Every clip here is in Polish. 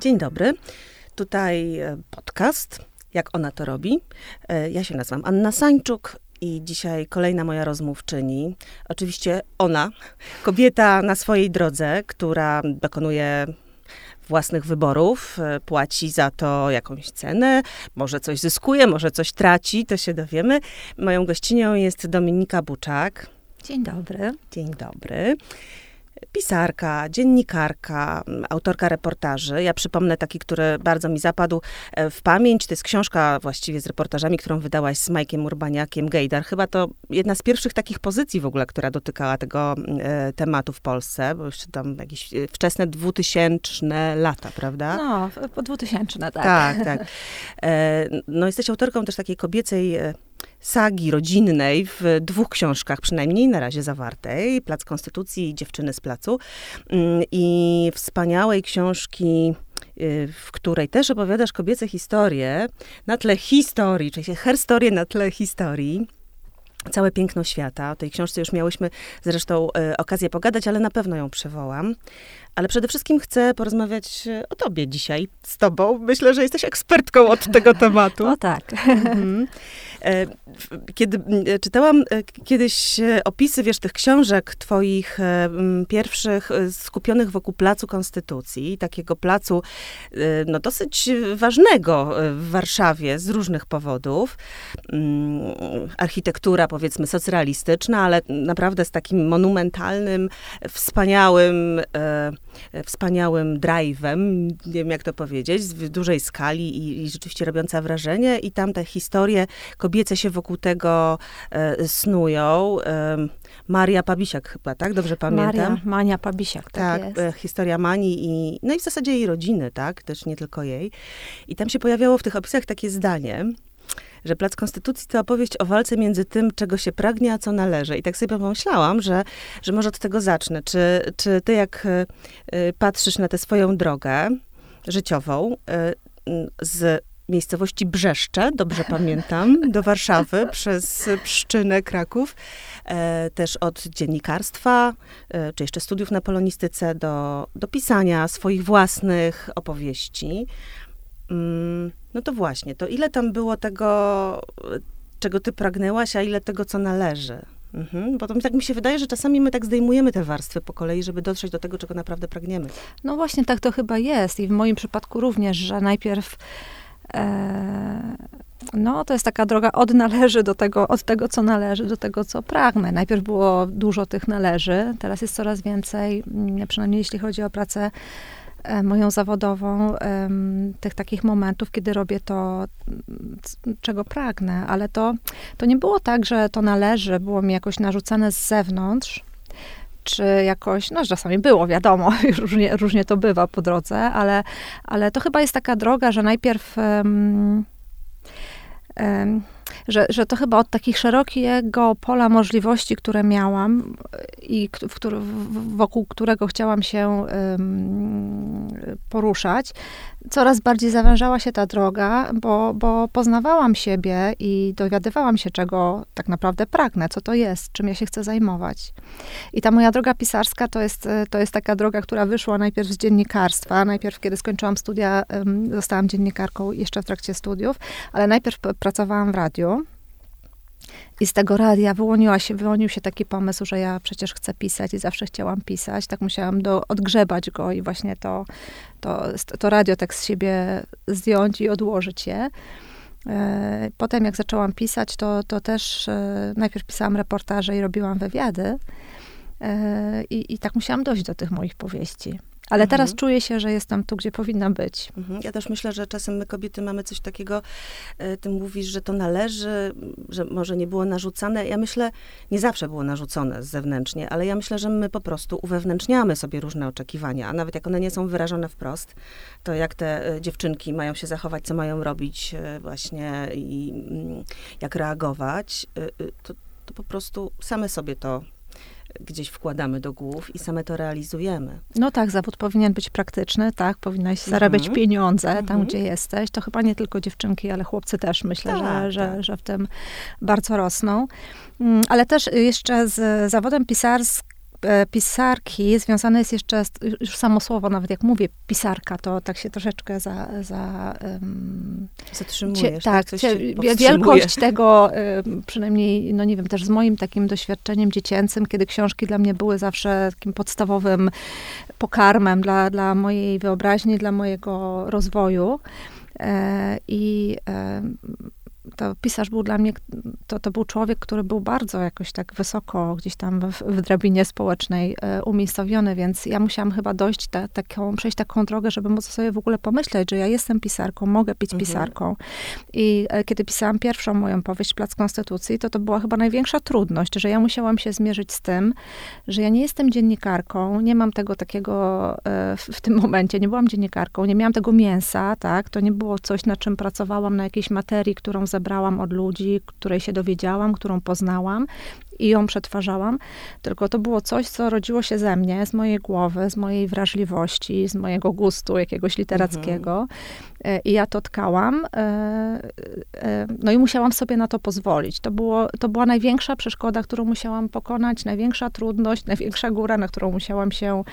Dzień dobry. Tutaj e, podcast, jak ona to robi. E, ja się nazywam Anna Sańczuk i dzisiaj kolejna moja rozmówczyni. Oczywiście ona, kobieta na swojej drodze, która dokonuje własnych wyborów, e, płaci za to jakąś cenę, może coś zyskuje, może coś traci, to się dowiemy. Moją gościnią jest Dominika Buczak. Dzień dobry. Dzień dobry pisarka, dziennikarka, autorka reportaży. Ja przypomnę taki, który bardzo mi zapadł e, w pamięć. To jest książka właściwie z reportażami, którą wydałaś z Majkiem Urbaniakiem, Gejdar. Chyba to jedna z pierwszych takich pozycji w ogóle, która dotykała tego e, tematu w Polsce, bo jeszcze tam jakieś e, wczesne dwutysięczne lata, prawda? No, po dwutysięczne, tak. Tak, tak. E, no jesteś autorką też takiej kobiecej e, sagi rodzinnej w dwóch książkach, przynajmniej na razie zawartej, Plac Konstytucji i Dziewczyny z Placu. Mm, I wspaniałej książki y, w której też opowiadasz kobiece historie na tle historii, czyli herstorię na tle historii. Całe piękno świata. O tej książce już miałyśmy zresztą y, okazję pogadać, ale na pewno ją przywołam. Ale przede wszystkim chcę porozmawiać e, o tobie dzisiaj z tobą. Myślę, że jesteś ekspertką od tego tematu. O tak. Mhm. E, kiedy e, czytałam kiedyś opisy, wiesz, tych książek twoich pierwszych skupionych wokół Placu Konstytucji, takiego placu no, dosyć ważnego w Warszawie z różnych powodów. Mm, architektura, powiedzmy, socrealistyczna, ale naprawdę z takim monumentalnym, wspaniałym wspaniałym drive'em, nie wiem jak to powiedzieć, w dużej skali i, i, rzeczywiście robiąca wrażenie. I tam te historie kobiece się wokół tego e, snują. E, Maria Pabisiak chyba, tak? Dobrze pamiętam? Maria, Mania Pabisiak, tak, tak e, historia Mani i, no i w zasadzie jej rodziny, tak? Też nie tylko jej. I tam się pojawiało w tych opisach takie zdanie, że Plac Konstytucji to opowieść o walce między tym, czego się pragnie, a co należy. I tak sobie pomyślałam, że, że może od tego zacznę. Czy, czy ty, jak y, y patrzysz na tę swoją drogę życiową, y, z miejscowości Brzeszcze, dobrze pamiętam, do Warszawy przez Pszczynę, Kraków, e, też od dziennikarstwa, e, czy jeszcze studiów na polonistyce, do, do pisania swoich własnych opowieści. Mm, no to właśnie, to ile tam było tego, czego ty pragnęłaś, a ile tego, co należy? Mhm, bo to tak mi się wydaje, że czasami my tak zdejmujemy te warstwy po kolei, żeby dotrzeć do tego, czego naprawdę pragniemy. No właśnie, tak to chyba jest i w moim przypadku również, że najpierw e, no to jest taka droga od należy do tego, od tego, co należy, do tego, co pragnę. Najpierw było dużo tych należy, teraz jest coraz więcej, mm, przynajmniej jeśli chodzi o pracę moją zawodową, tych takich momentów, kiedy robię to, czego pragnę, ale to, to nie było tak, że to należy, było mi jakoś narzucane z zewnątrz, czy jakoś, no czasami było, wiadomo, różnie, różnie to bywa po drodze, ale, ale to chyba jest taka droga, że najpierw um, um, że, że to chyba od takich szerokiego pola możliwości, które miałam i w, wokół którego chciałam się poruszać, coraz bardziej zawężała się ta droga, bo, bo poznawałam siebie i dowiadywałam się, czego tak naprawdę pragnę, co to jest, czym ja się chcę zajmować. I ta moja droga pisarska to jest, to jest taka droga, która wyszła najpierw z dziennikarstwa. Najpierw, kiedy skończyłam studia, zostałam dziennikarką jeszcze w trakcie studiów, ale najpierw pracowałam w radiu. I z tego radia wyłoniła się, wyłonił się taki pomysł, że ja przecież chcę pisać i zawsze chciałam pisać. Tak musiałam do, odgrzebać go i właśnie to, to, to radio tak z siebie zdjąć i odłożyć je. E, potem jak zaczęłam pisać, to, to też e, najpierw pisałam reportaże i robiłam wywiady. E, I, I tak musiałam dojść do tych moich powieści. Ale mhm. teraz czuję się, że jestem tu, gdzie powinna być. Mhm. Ja też myślę, że czasem my kobiety mamy coś takiego, e, ty mówisz, że to należy, że może nie było narzucane. Ja myślę, nie zawsze było narzucone zewnętrznie, ale ja myślę, że my po prostu uwewnętrzniamy sobie różne oczekiwania, a nawet jak one nie są wyrażone wprost, to jak te e, dziewczynki mają się zachować, co mają robić e, właśnie i mm, jak reagować, to, to po prostu same sobie to gdzieś wkładamy do głów i same to realizujemy. No tak, zawód powinien być praktyczny, tak, powinnaś mhm. zarabiać pieniądze mhm. tam, gdzie jesteś. To chyba nie tylko dziewczynki, ale chłopcy też myślę, tak, że, że, tak. że w tym bardzo rosną. Mm, ale też jeszcze z zawodem pisarskim pisarki związane jest jeszcze, z, już samo słowo, nawet jak mówię pisarka, to tak się troszeczkę za... za um, Zatrzymujesz, tak, tak cie, wielkość tego, um, przynajmniej, no nie wiem, też z moim takim doświadczeniem dziecięcym, kiedy książki dla mnie były zawsze takim podstawowym pokarmem dla, dla mojej wyobraźni, dla mojego rozwoju. E, I e, to pisarz był dla mnie, to, to był człowiek, który był bardzo jakoś tak wysoko gdzieś tam w, w drabinie społecznej e, umiejscowiony, więc ja musiałam chyba dojść, ta, taką, przejść taką drogę, żeby móc sobie w ogóle pomyśleć, że ja jestem pisarką, mogę być mhm. pisarką. I e, kiedy pisałam pierwszą moją powieść Plac Konstytucji, to to była chyba największa trudność, że ja musiałam się zmierzyć z tym, że ja nie jestem dziennikarką, nie mam tego takiego e, w, w tym momencie, nie byłam dziennikarką, nie miałam tego mięsa, tak, to nie było coś, na czym pracowałam, na jakiejś materii, którą zebrałam od ludzi, której się dowiedziałam, którą poznałam i ją przetwarzałam, tylko to było coś, co rodziło się ze mnie, z mojej głowy, z mojej wrażliwości, z mojego gustu jakiegoś literackiego. Mhm. I ja to tkałam, e, e, no i musiałam sobie na to pozwolić. To, było, to była największa przeszkoda, którą musiałam pokonać, największa trudność, największa góra, na którą musiałam się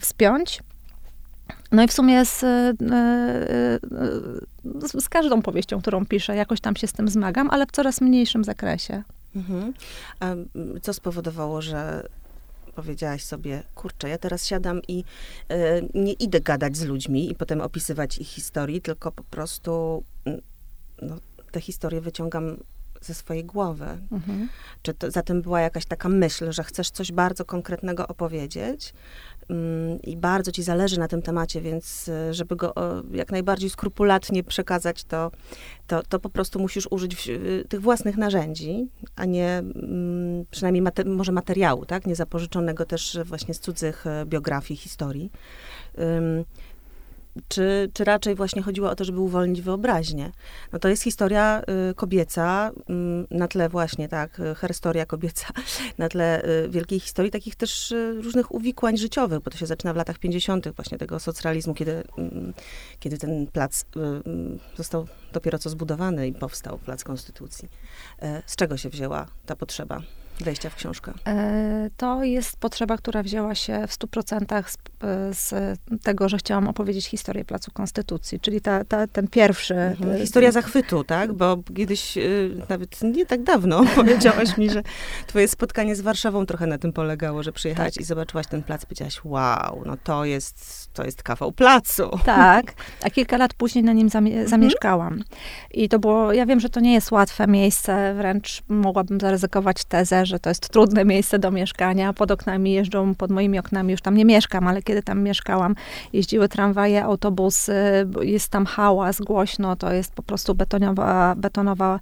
wspiąć. No i w sumie z, e, e, z, z, każdą powieścią, którą piszę, jakoś tam się z tym zmagam, ale w coraz mniejszym zakresie. Mhm. A co spowodowało, że powiedziałaś sobie, kurczę, ja teraz siadam i y, nie idę gadać z ludźmi i potem opisywać ich historii, tylko po prostu no, te historie wyciągam ze swojej głowy. Mhm. Czy to, zatem była jakaś taka myśl, że chcesz coś bardzo konkretnego opowiedzieć, i bardzo ci zależy na tym temacie, więc e, żeby go jak najbardziej skrupulatnie przekazać, to, to, to po prostu musisz użyć tych własnych narzędzi, a nie przynajmniej może materiału, tak? Nie zapożyczonego też właśnie z cudzych e, biografii, historii czy, czy raczej właśnie chodziło o to, żeby uwolnić wyobraźnię. No to jest historia y, kobieca, y, na tle właśnie, tak, herstoria kobieca, na tle y, wielkiej historii, takich też y, różnych uwikłań życiowych, bo to się zaczyna w latach 50. właśnie tego socrealizmu, kiedy, mm, kiedy ten plac y, mm, został dopiero co zbudowany i powstał, Plac Konstytucji. E, z czego się wzięła ta potrzeba? Wejścia w książkę? E, to jest potrzeba, która wzięła się w 100% z, z tego, że chciałam opowiedzieć historię Placu Konstytucji, czyli ta, ta, ten pierwszy... Mhm. E, historia zachwytu, tak? Bo kiedyś, e, nawet nie tak dawno, powiedziałaś mi, że twoje spotkanie z Warszawą trochę na tym polegało, że przyjechałaś tak. i zobaczyłaś ten plac, powiedziałaś, wow, no to jest, to jest kawał placu. Tak, a kilka lat później na nim zamie mhm. zamieszkałam. I to było, ja wiem, że to nie jest łatwe miejsce, wręcz mogłabym zaryzykować tezę, że to jest trudne miejsce do mieszkania. Pod oknami jeżdżą, pod moimi oknami już tam nie mieszkam, ale kiedy tam mieszkałam, jeździły tramwaje, autobusy, jest tam hałas, głośno, to jest po prostu betonowa, betonowa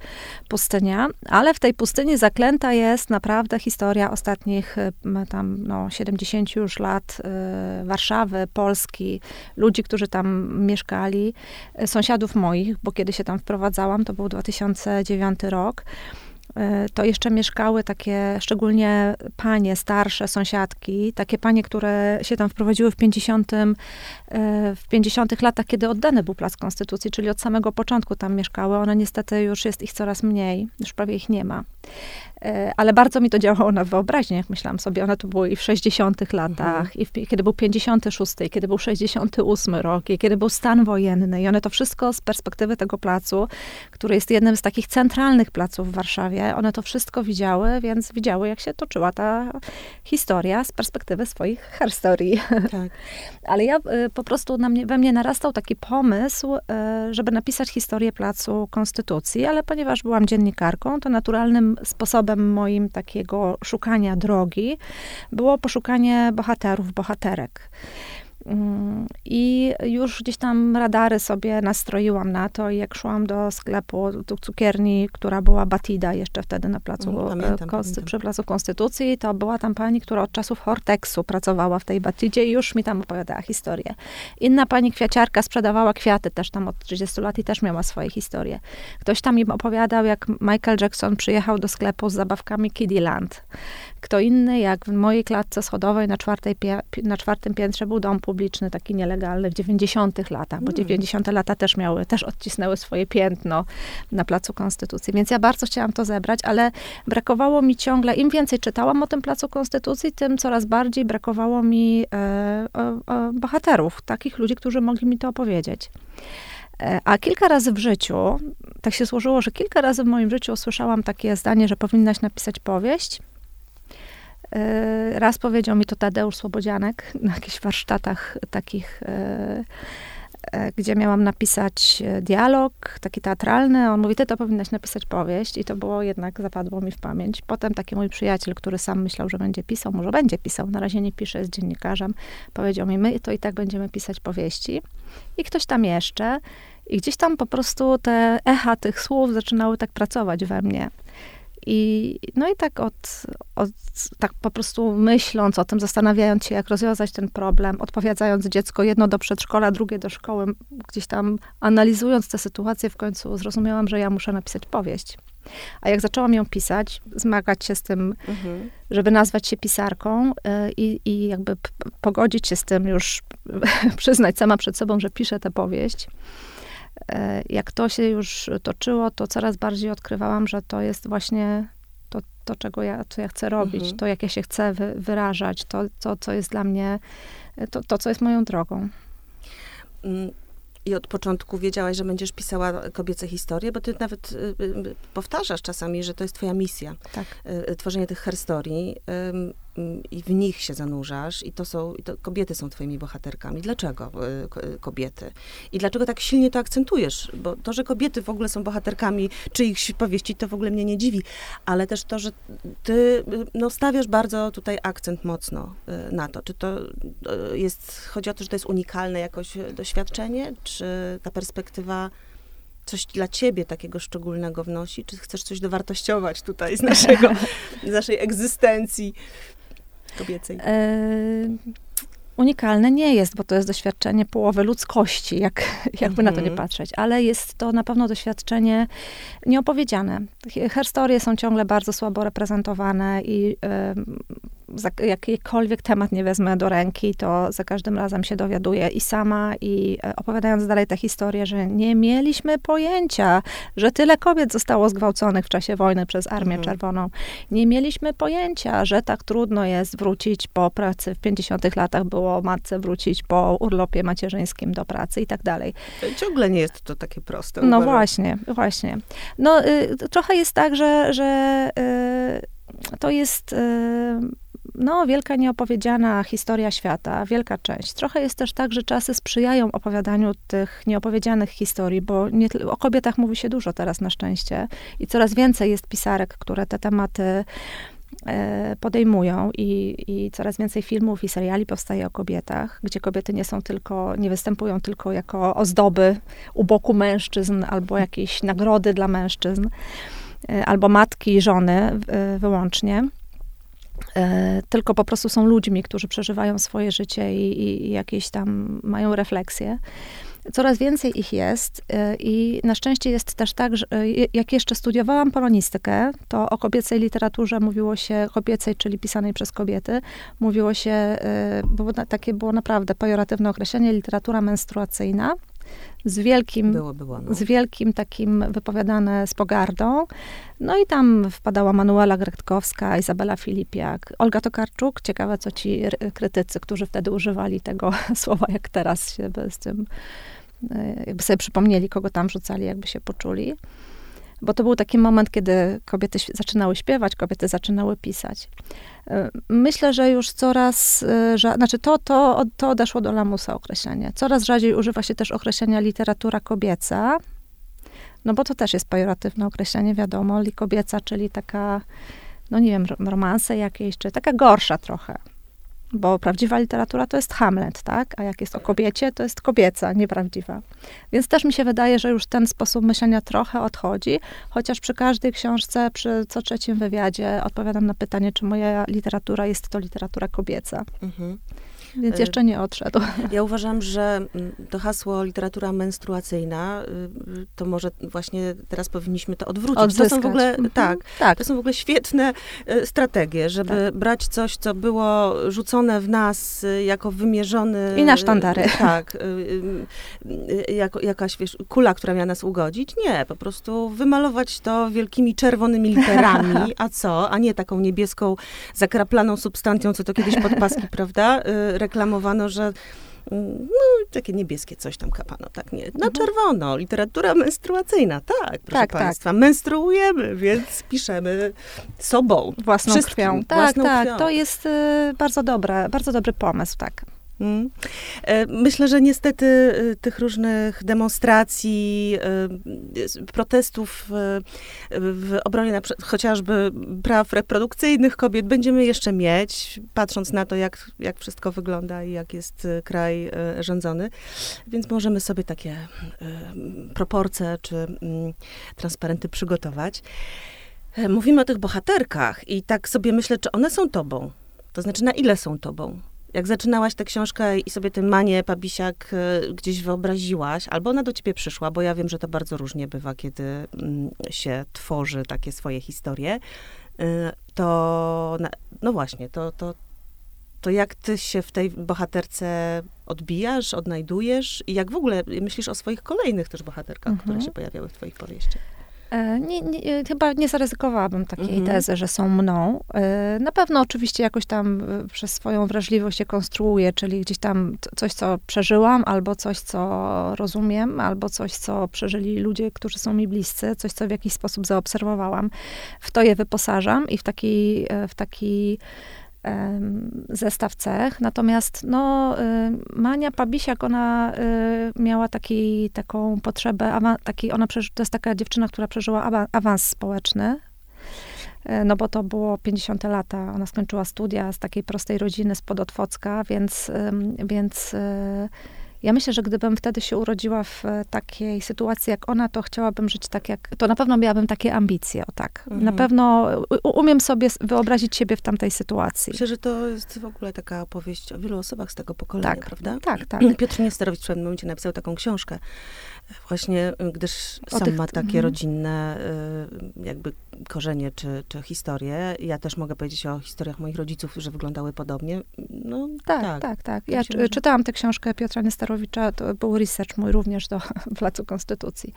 pustynia. Ale w tej pustyni zaklęta jest naprawdę historia ostatnich tam no, 70 już lat y, Warszawy, Polski, ludzi, którzy tam mieszkali, y, sąsiadów moich, bo kiedy się tam wprowadzałam, to był 2009 rok. E, to jeszcze mieszkały takie, szczególnie panie, starsze sąsiadki, takie panie, które się tam wprowadziły w 50, e, w 50 latach, kiedy oddany był Plac Konstytucji, czyli od samego początku tam mieszkały. One niestety już jest ich coraz mniej, już prawie ich nie ma. E, ale bardzo mi to działało na wyobraźnię, jak myślałam sobie. One to były i w 60 latach, mhm. i w, kiedy był 56, i kiedy był 68 rok, i kiedy był stan wojenny. I one to wszystko z perspektywy tego placu, który jest jednym z takich centralnych placów w Warszawie, one to wszystko widziały, więc widziały, jak się toczyła ta historia z perspektywy swoich herstorii. Tak. Ale ja y, po prostu na mnie, we mnie narastał taki pomysł, y, żeby napisać historię Placu Konstytucji, ale ponieważ byłam dziennikarką, to naturalnym sposobem moim takiego szukania drogi było poszukanie bohaterów, bohaterek. Mm, I już gdzieś tam radary sobie nastroiłam na to i jak szłam do sklepu, do cukierni, która była Batida jeszcze wtedy na placu, mm, pamiętam, pamiętam. przy placu Konstytucji, to była tam pani, która od czasów Hortexu pracowała w tej Batidzie i już mi tam opowiadała historię. Inna pani kwiaciarka sprzedawała kwiaty też tam od 30 lat i też miała swoje historie. Ktoś tam im opowiadał, jak Michael Jackson przyjechał do sklepu z zabawkami Kiddyland. Kto inny, jak w mojej klatce schodowej na, czwartej, na czwartym piętrze był dom publiczny, publiczny, taki nielegalny w 90 latach, bo 90 lata też miały, też odcisnęły swoje piętno na Placu Konstytucji. Więc ja bardzo chciałam to zebrać, ale brakowało mi ciągle, im więcej czytałam o tym Placu Konstytucji, tym coraz bardziej brakowało mi e, o bohaterów, takich ludzi, którzy mogli mi to opowiedzieć. E, A kilka razy w życiu, tak się złożyło, że kilka razy w moim życiu usłyszałam takie zdanie, że powinnaś napisać powieść. E, Raz powiedział mi to Tadeusz Słobodzianek na jakichś warsztatach takich, e, e, gdzie miałam napisać dialog, taki teatralny. On mówi, ty to powinnaś napisać powieść. I to było jednak, zapadło mi w pamięć. Potem taki mój przyjaciel, który sam myślał, że będzie pisał, może będzie pisał, na razie nie pisze, jest dziennikarzem, powiedział mi, my to i tak będziemy pisać powieści. I ktoś tam jeszcze. I gdzieś tam po prostu te echa tych słów zaczynały tak pracować we mnie. I, no i tak od, od, tak po prostu myśląc o tym, zastanawiając się, jak rozwiązać ten problem, odpowiadając dziecko jedno do przedszkola, drugie do szkoły, gdzieś tam analizując tę sytuację, w końcu zrozumiałam, że ja muszę napisać powieść. A jak zaczęłam ją pisać, zmagać się z tym, Mhm. żeby nazwać się pisarką y, i, i jakby pogodzić się z tym już, przyznać sama przed sobą, że piszę tę powieść. E, Jak to się już toczyło, to coraz bardziej odkrywałam, że to jest właśnie to, to czego ja, co ja chcę robić, Mhm. to, jak ja się chcę wy, wyrażać, to, to, co jest dla mnie, to, to, co jest moją drogą. Mm, I od początku wiedziałaś, że będziesz pisała kobiece historie, bo ty nawet y, y, powtarzasz czasami, że to jest twoja misja. Tak. y, tworzenie tych herstorii i w nich się zanurzasz i to są, i to kobiety są twoimi bohaterkami. Dlaczego ko- y, kobiety? I dlaczego tak silnie to akcentujesz? Bo to, że kobiety w ogóle są bohaterkami czyichś powieści, to w ogóle mnie nie dziwi, ale też to, że ty y, no, stawiasz bardzo tutaj akcent mocno y, na to. Czy to y, jest, chodzi o to, że to jest unikalne jakoś doświadczenie, czy ta perspektywa coś dla ciebie takiego szczególnego wnosi? Czy chcesz coś dowartościować tutaj z naszego, z naszej egzystencji kobiecej? E, unikalne nie jest, bo to jest doświadczenie połowy ludzkości, jak, jakby na to nie Mhm. patrzeć, ale jest to na pewno doświadczenie nieopowiedziane. Historie są ciągle bardzo słabo reprezentowane i za jakikolwiek temat nie wezmę do ręki, to za każdym razem się dowiaduję i sama, i e, opowiadając dalej tę historię, że nie mieliśmy pojęcia, że tyle kobiet zostało zgwałconych w czasie wojny przez Armię Mhm. Czerwoną. Nie mieliśmy pojęcia, że tak trudno jest wrócić po pracy. W 50 latach było matce wrócić po urlopie macierzyńskim do pracy i tak dalej. Ciągle nie jest to takie proste. No uważam. właśnie, właśnie. No y, trochę jest tak, że, że y, to jest y, no, wielka nieopowiedziana historia świata, wielka część. Trochę jest też tak, że czasy sprzyjają opowiadaniu tych nieopowiedzianych historii, bo nie, o kobietach mówi się dużo teraz na szczęście i coraz więcej jest pisarek, które te tematy e, podejmują i, i coraz więcej filmów i seriali powstaje o kobietach, gdzie kobiety nie są tylko, nie występują tylko jako ozdoby u boku mężczyzn albo jakieś nagrody dla mężczyzn, e, albo matki żony e, wyłącznie. E, Tylko po prostu są ludźmi, którzy przeżywają swoje życie i, i, jakieś tam mają refleksje. Coraz więcej ich jest e, i na szczęście jest też tak, że e, jak jeszcze studiowałam polonistykę, to o kobiecej literaturze mówiło się, kobiecej, czyli pisanej przez kobiety, mówiło się, na- takie było naprawdę pejoratywne określenie, literatura menstruacyjna, z wielkim Było, było. No. z wielkim takim wypowiadane z pogardą. No i tam wpadała Manuela Gretkowska, Izabela Filipiak, Olga Tokarczuk. Ciekawe, co ci krytycy, którzy wtedy używali tego słowa, jak teraz się z tym, e, jakby sobie przypomnieli, kogo tam rzucali, jakby się poczuli. Bo to był taki moment, kiedy kobiety zaczynały śpiewać, kobiety zaczynały pisać. E, Myślę, że już coraz, e, rza- znaczy to, to, to odeszło do lamusa określenie. Coraz rzadziej używa się też określenia literatura kobieca, no bo to też jest pejoratywne określenie, wiadomo, li kobieca, czyli taka, no nie wiem, ro- romanse jakieś, czy taka gorsza trochę. Bo prawdziwa literatura to jest Hamlet, tak? A jak jest o kobiecie, to jest kobieca, nieprawdziwa. Więc też mi się wydaje, że już ten sposób myślenia trochę odchodzi, chociaż przy każdej książce, przy co trzecim wywiadzie odpowiadam na pytanie, czy moja literatura jest to literatura kobieca. Mhm. Więc E, jeszcze nie odszedł. Ja uważam, że mm, to hasło literatura menstruacyjna, y, y, to może właśnie teraz powinniśmy to odwrócić. Odzyskać. To są w ogóle, Mhm. tak, Tak, to są w ogóle świetne y, strategie, żeby brać coś, co było rzucone w nas y, jako wymierzony... I na sztandary. y, Tak, y, y, y, jako, jakaś, wiesz, kula, która miała nas ugodzić. Nie, po prostu wymalować to wielkimi czerwonymi literami, a co? A nie taką niebieską, zakraplaną substancją, co to kiedyś pod paski, prawda? Reklamowano, że mm, no, takie niebieskie coś tam kapano, tak nie. Na Mhm. czerwono, literatura menstruacyjna, tak, proszę Tak, tak. państwa. Menstruujemy, więc piszemy sobą. własną wszystkim, krwią. Tak, własną tak, krwią. to jest y, bardzo dobre, bardzo dobry pomysł, tak. Mm. E, Myślę, że niestety e, tych różnych demonstracji, e, protestów w obronie chociażby praw reprodukcyjnych kobiet będziemy jeszcze mieć, patrząc na to, jak, jak wszystko wygląda i jak jest kraj rządzony. Więc możemy sobie takie proporcje czy mm, transparenty przygotować. Mówimy o tych bohaterkach i tak sobie myślę, czy one są tobą. To znaczy, na ile są tobą? Jak zaczynałaś tę książkę i sobie tę Manię Pabisiak e, gdzieś wyobraziłaś, albo ona do ciebie przyszła, bo ja wiem, że to bardzo różnie bywa, kiedy mm, się tworzy takie swoje historie, e, to no właśnie, to, to, to jak ty się w tej bohaterce odbijasz, odnajdujesz i jak w ogóle myślisz o swoich kolejnych też bohaterkach, Mhm. które się pojawiały w twoich powieściach? E, Nie, nie, e, chyba nie zaryzykowałabym takiej Mhm. tezy, że są mną. E, Na pewno oczywiście jakoś tam przez swoją wrażliwość się konstruuję, czyli gdzieś tam coś, co przeżyłam, albo coś, co rozumiem, albo coś, co przeżyli ludzie, którzy są mi bliscy, coś, co w jakiś sposób zaobserwowałam. W to je wyposażam i w taki, w taki zestaw cech. Natomiast no, y, Mania Pabisiak, ona y, miała taki, taką potrzebę, taki, ona przeży, to jest taka dziewczyna, która przeżyła awa- awans społeczny. Y, No bo to było 50 lata. Ona skończyła studia z takiej prostej rodziny spod Otwocka, więc, więc ja myślę, że gdybym wtedy się urodziła w e, takiej sytuacji jak ona, to chciałabym żyć tak jak, to na pewno miałabym takie ambicje, o tak. Mhm. Na pewno umiem sobie wyobrazić siebie w tamtej sytuacji. Myślę, że to jest w ogóle taka opowieść o wielu osobach z tego pokolenia, Tak, prawda? tak, tak. Piotr Niesterowicz w pewnym momencie napisał taką książkę, właśnie gdyż O sam tych- ma takie mhm. rodzinne y, jakby korzenie czy, czy historie. Ja też mogę powiedzieć o historiach moich rodziców, że wyglądały podobnie. No Tak, tak. tak, tak. Tam Ja czy- czytałam tę książkę Piotra Nestorowicza, to był research mój również do Placu Konstytucji.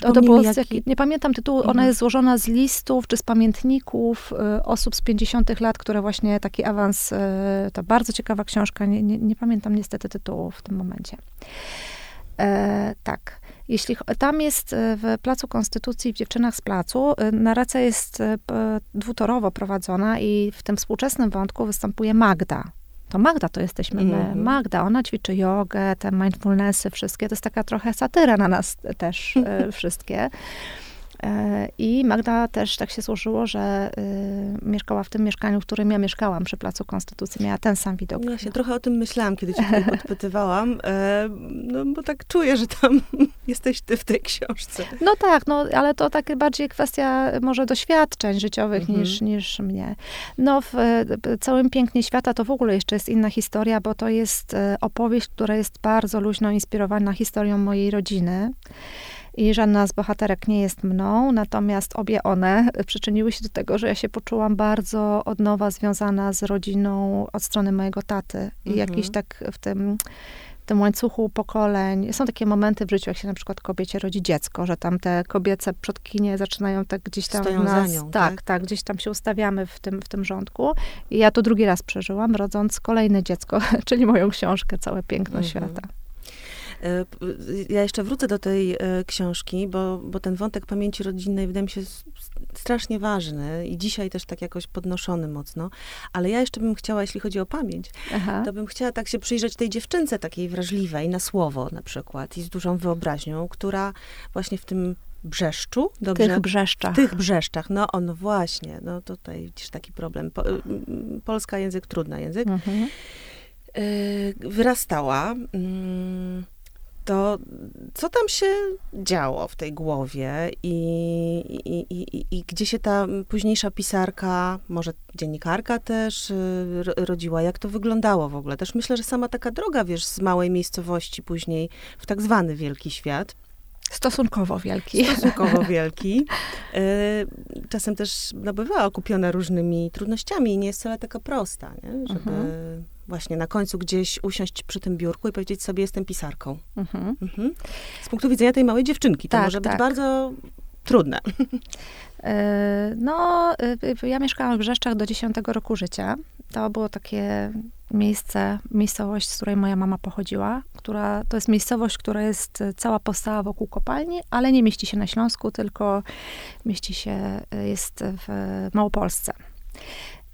To, to było, z jaki- nie pamiętam tytułu, ona Mhm. jest złożona z listów czy z pamiętników y, osób z 50 lat, które właśnie taki awans, y, to bardzo ciekawa książka, nie, nie, nie pamiętam niestety tytułu w tym momencie. E, tak. Jeśli tam jest e, w Placu Konstytucji, w Dziewczynach z Placu, e, narracja jest e, dwutorowo prowadzona i w tym współczesnym wątku występuje Magda. To Magda to jesteśmy my. Mhm. Magda, ona ćwiczy jogę, te mindfulnessy wszystkie. To jest taka trochę satyra na nas też wszystkie. E, I Magda też tak się złożyło, że y, mieszkała w tym mieszkaniu, w którym ja mieszkałam przy Placu Konstytucji. Miała ten sam widok. Ja się trochę o tym myślałam, kiedy cię tutaj podpytywałam, e, no bo tak czuję, że tam jesteś ty w tej książce. No tak, no ale to takie bardziej kwestia może doświadczeń życiowych Mhm. niż, niż mnie. No w e, całym pięknie świata to w ogóle jeszcze jest inna historia, bo to jest e, opowieść, która jest bardzo luźno inspirowana historią mojej rodziny. I żadna z bohaterek nie jest mną, natomiast obie one przyczyniły się do tego, że ja się poczułam bardzo od nowa związana z rodziną od strony mojego taty. I Mhm. jakiś tak w tym w tym łańcuchu pokoleń. Są takie momenty w życiu, jak się na przykład kobiecie rodzi dziecko, że tam te kobiece przodkinie zaczynają tak gdzieś tam Stoją nas, nią, tak, tak? tak, gdzieś tam się ustawiamy w tym, w tym rządku. I ja to drugi raz przeżyłam, rodząc kolejne dziecko, czyli moją książkę Całe piękno Mhm. świata. E, Ja jeszcze wrócę do tej e, książki, bo, bo ten wątek pamięci rodzinnej wydaje mi się strasznie ważny i dzisiaj też tak jakoś podnoszony mocno. Ale ja jeszcze bym chciała, jeśli chodzi o pamięć, Aha. to bym chciała tak się przyjrzeć tej dziewczynce takiej wrażliwej na słowo na przykład i z dużą wyobraźnią, która właśnie w tym brzeszczu, dobrze? Tych brzeszczach. W tych brzeszczach, no on właśnie, no tutaj widzisz taki problem. Po, Polska język, trudny język. Mhm. Y, wyrastała. mm, to co tam się działo w tej głowie i, i, i, i gdzie się ta późniejsza pisarka, może dziennikarka też y, rodziła? Jak to wyglądało w ogóle? Też myślę, że sama taka droga, wiesz, z małej miejscowości później w tak zwany wielki świat. Stosunkowo wielki. Stosunkowo wielki. Y, czasem też no, bywała okupiona różnymi trudnościami i nie jest wcale taka prosta, nie? żeby mhm właśnie na końcu gdzieś usiąść przy tym biurku i powiedzieć sobie, jestem pisarką. Mhm. Mhm. Z punktu widzenia tej małej dziewczynki, to tak, może tak. być bardzo trudne. E, no, e, ja mieszkałam w Brzeszczach do 10 roku życia. To było takie miejsce, miejscowość, z której moja mama pochodziła, która, to jest miejscowość, która jest cała powstała wokół kopalni, ale nie mieści się na Śląsku, tylko mieści się, jest w Małopolsce.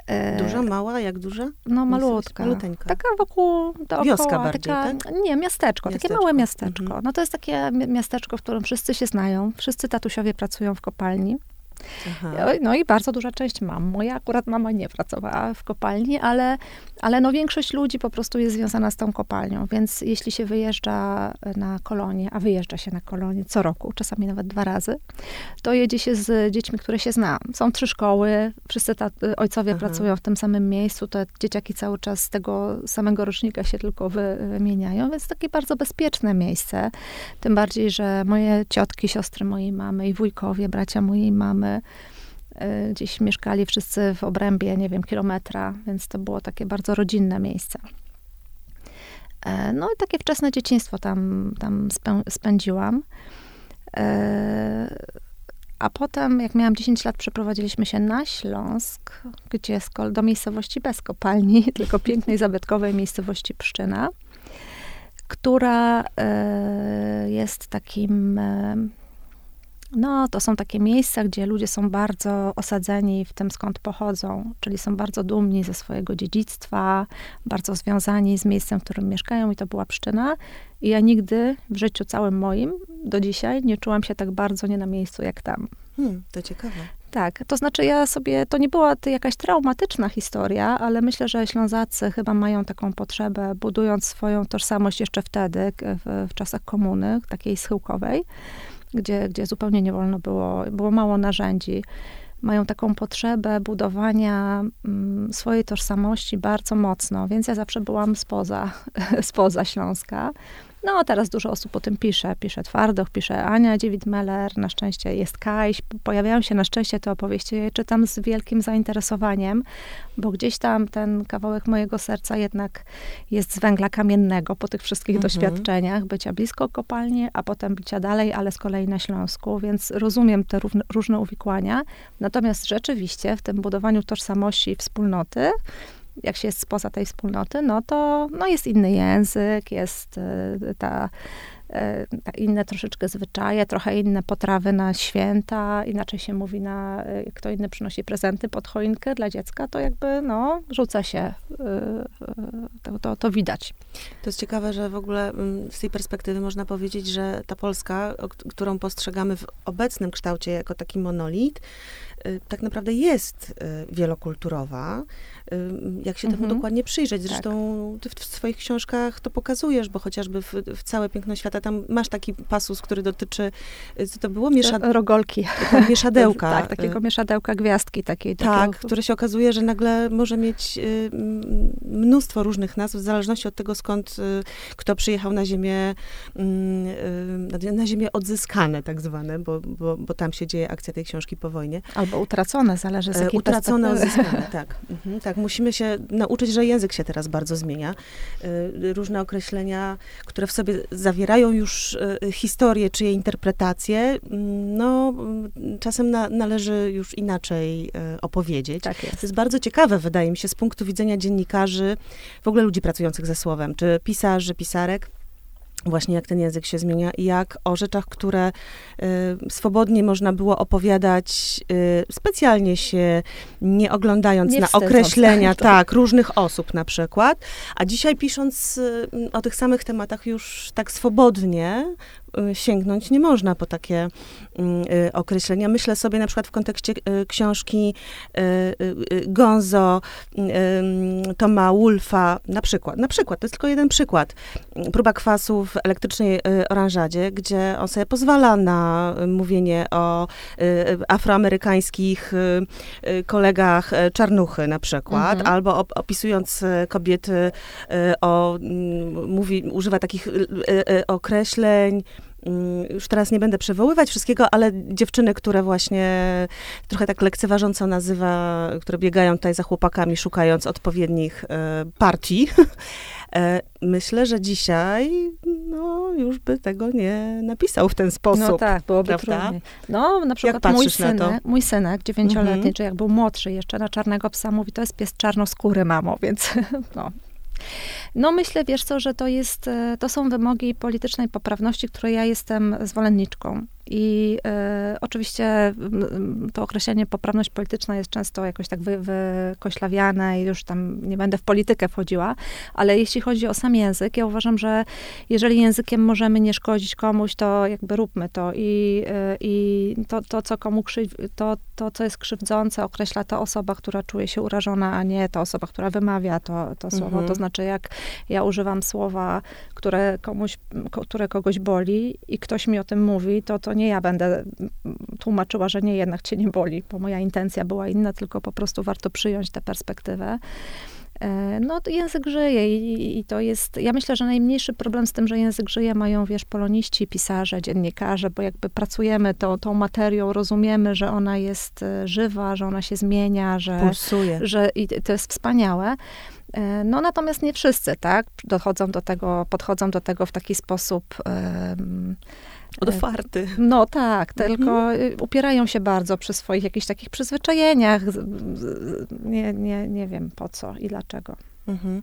E, duża, mała, jak duża? No malutka. Maluteńka. Taka wokół, dookoła. Wioska bardziej, taka, tak? Nie, miasteczko, miasteczko, takie małe miasteczko. Mhm. No to jest takie miasteczko, w którym wszyscy się znają, wszyscy tatusiowie pracują w kopalni. No i bardzo duża część mam. Moja akurat mama nie pracowała w kopalni, ale, ale no większość ludzi po prostu jest związana z tą kopalnią, więc jeśli się wyjeżdża na kolonie, a wyjeżdża się na kolonie co roku, czasami nawet dwa razy, to jedzie się z dziećmi, które się zna. Są trzy szkoły, wszyscy ojcowie Aha. pracują w tym samym miejscu, te dzieciaki cały czas z tego samego rocznika się tylko wymieniają, więc takie bardzo bezpieczne miejsce. Tym bardziej, że moje ciotki, siostry mojej mamy i wujkowie, bracia mojej mamy gdzieś mieszkali wszyscy w obrębie, nie wiem, kilometra, więc to było takie bardzo rodzinne miejsce. E, no i takie wczesne dzieciństwo tam, tam spędziłam. E, a potem, jak miałam 10 lat, przeprowadziliśmy się na Śląsk, gdzie do miejscowości bez kopalni, tylko pięknej, zabytkowej miejscowości Pszczyna, która jest takim no, to są takie miejsca, gdzie ludzie są bardzo osadzeni w tym, skąd pochodzą, czyli są bardzo dumni ze swojego dziedzictwa, bardzo związani z miejscem, w którym mieszkają i to była Pszczyna. I ja nigdy w życiu całym moim do dzisiaj nie czułam się tak bardzo nie na miejscu jak tam. Hmm, to ciekawe. Tak, to znaczy ja sobie, to nie była to jakaś traumatyczna historia, ale myślę, że Ślązacy chyba mają taką potrzebę, budując swoją tożsamość jeszcze wtedy, w, w czasach komuny, takiej schyłkowej, gdzie, gdzie zupełnie nie wolno było, było mało narzędzi, mają taką potrzebę budowania mm, swojej tożsamości bardzo mocno, więc ja zawsze byłam spoza, spoza Śląska. No, teraz dużo osób o tym pisze. Pisze Twardoch, pisze Ania Dziewit-Meller, na szczęście jest Kajś. Pojawiają się na szczęście te opowieści. Ja je czytam z wielkim zainteresowaniem, bo gdzieś tam ten kawałek mojego serca jednak jest z węgla kamiennego po tych wszystkich mhm. doświadczeniach, bycia blisko kopalni, a potem bycia dalej, ale z kolei na Śląsku, więc rozumiem te różne, różne uwikłania. Natomiast rzeczywiście w tym budowaniu tożsamości i wspólnoty jak się jest spoza tej wspólnoty, no to no jest inny język, jest e, ta, e, ta inne troszeczkę zwyczaje, trochę inne potrawy na święta, inaczej się mówi na, e, kto inny przynosi prezenty pod choinkę dla dziecka, to jakby, no, rzuca się, to, to, to widać. To jest ciekawe, że w ogóle mm, z tej perspektywy można powiedzieć, że ta Polska, którą postrzegamy w obecnym kształcie jako taki monolit, tak naprawdę jest wielokulturowa jak się temu mhm. dokładnie przyjrzeć. Zresztą tak. ty w, swoich książkach to pokazujesz, bo chociażby w, w, Całe Piękno Świata, tam masz taki pasus, który dotyczy, y, co to było? Miesza... Rogolki. Mieszadełka. tak, takiego mieszadełka gwiazdki takiej. Tak, takiego... które się okazuje, że nagle może mieć y, mnóstwo różnych nazw, w zależności od tego, skąd y, kto przyjechał na ziemię, mm, na ziemię odzyskane tak zwane, bo, bo, bo tam się dzieje akcja tej książki po wojnie. Albo utracone, zależy z jakiej Utracone, odzyskane, tak. Mhm, tak musimy się nauczyć, że język się teraz bardzo zmienia. Y, różne określenia, które w sobie zawierają już y, historię czy jej interpretację, mm, no czasem na, należy już inaczej opowiedzieć. Tak jest. To jest bardzo ciekawe, wydaje mi się, z punktu widzenia dziennikarzy, w ogóle ludzi pracujących ze słowem, czy pisarzy, pisarek właśnie jak ten język się zmienia i jak o rzeczach, które y, swobodnie można było opowiadać, y, specjalnie się nie oglądając nie na określenia tak, tak, różnych osób na przykład, a dzisiaj pisząc y, o tych samych tematach już tak swobodnie, sięgnąć nie można po takie mm, y, określenia. Myślę sobie na przykład w kontekście y, książki Gonzo, Toma Wolfa, na przykład, na przykład, to jest tylko jeden przykład. Próba kwasu w elektrycznej oranżadzie, gdzie on sobie pozwala na mówienie o afroamerykańskich kolegach czarnuchy na przykład, mhm. albo opisując kobiety o, mówi, używa takich określeń, mm, już teraz nie będę przywoływać wszystkiego, ale dziewczyny, które właśnie trochę tak lekceważąco nazywa, które biegają tutaj za chłopakami, szukając odpowiednich e, partii. E, myślę, że dzisiaj no, już by tego nie napisał w ten sposób. No tak, byłoby prawda? trudniej. No, na przykład mój synek, mój synek, dziewięcioletni, mhm. czy jak był młodszy jeszcze na czarnego psa, mówi, to jest pies czarnoskóry, mamo, więc no, no myślę, wiesz co, że to jest, e, to są wymogi politycznej poprawności, której ja jestem zwolenniczką. I e, oczywiście to określenie poprawność polityczna jest często jakoś tak wy, wykoślawiane i już tam nie będę w politykę wchodziła, ale jeśli chodzi o sam język, ja uważam, że jeżeli językiem możemy nie szkodzić komuś, to jakby róbmy to i, e, i to, to, co komu krzywdzi, to, to, co jest krzywdzące, określa ta osoba, która czuje się urażona, a nie ta osoba, która wymawia to, to słowo. Mhm. To znaczy, jak ja używam słowa, które komuś, które kogoś boli i ktoś mi o tym mówi, to to nie ja będę tłumaczyła, że nie, jednak cię nie boli, bo moja intencja była inna, tylko po prostu warto przyjąć tę perspektywę. E, no, język żyje i, i, to jest, ja myślę, że najmniejszy problem z tym, że język żyje mają, wiesz, poloniści, pisarze, dziennikarze, bo jakby pracujemy tą, tą materią, rozumiemy, że ona jest e, żywa, że ona się zmienia, że... Pulsuje. Że, I to jest wspaniałe. E, no natomiast nie wszyscy, tak, dochodzą do tego, podchodzą do tego w taki sposób... Um, Otwarty. No tak, mhm. tylko y, upierają się bardzo przy swoich jakichś takich przyzwyczajeniach. Nie, nie, nie wiem po co i dlaczego. Mhm.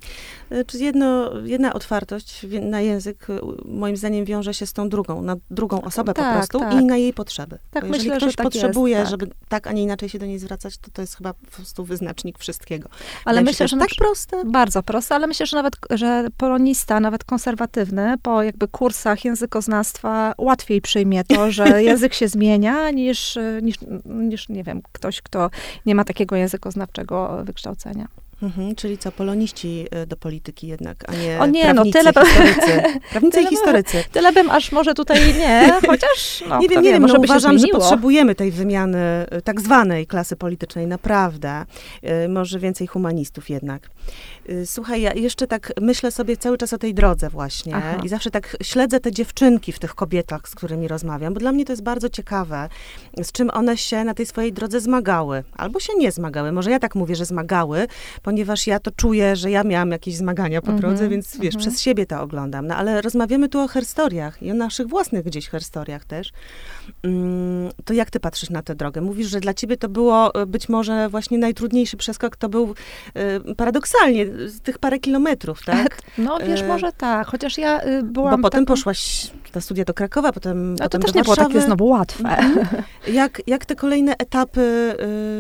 Czy jedno, jedna otwartość na język y, moim zdaniem wiąże się z tą drugą, na drugą osobę tak, po prostu tak. i na jej potrzeby. Tak, Bo myślę, ktoś tak potrzebuje, jest, tak. żeby tak, a nie inaczej się do niej zwracać, to to jest chyba po prostu wyznacznik wszystkiego. Ale myślę, że tak proste. Bardzo proste, ale myślę, że nawet, że polonista, nawet konserwatywny, po jakby kursach językoznawstwa łatwiej przyjmie to, że język się zmienia, niż, niż, niż, nie wiem, ktoś, kto nie ma takiego językoznawczego wykształcenia. Mhm, czyli co, poloniści y, do polityki jednak, a nie O nie, no tyle historycy. Prawnicy tyle, i historycy. Tyle bym aż może tutaj nie, chociaż no, Nie wiem, nie wiem, może no, uważam, że potrzebujemy tej wymiany y, tak zwanej klasy politycznej, naprawdę. Y, może więcej humanistów jednak. Słuchaj, ja jeszcze tak myślę sobie cały czas o tej drodze właśnie Aha. i zawsze tak śledzę te dziewczynki w tych kobietach, z którymi rozmawiam, bo dla mnie to jest bardzo ciekawe, z czym one się na tej swojej drodze zmagały. Albo się nie zmagały. Może ja tak mówię, że zmagały, ponieważ ja to czuję, że ja miałam jakieś zmagania po drodze, mm -hmm, więc wiesz, -hmm. przez siebie to oglądam. No ale rozmawiamy tu o herstoriach i o naszych własnych gdzieś herstoriach też. Mm, to jak ty patrzysz na tę drogę? Mówisz, że dla ciebie to było e, być może właśnie najtrudniejszy przeskok, to był y, paradoksalnie tych parę kilometrów, tak? No wiesz, może tak, chociaż ja y, byłam... Bo potem taką... poszłaś na studia do Krakowa, potem, A potem to też nie było takie znowu łatwe. Mhm. jak, jak te kolejne etapy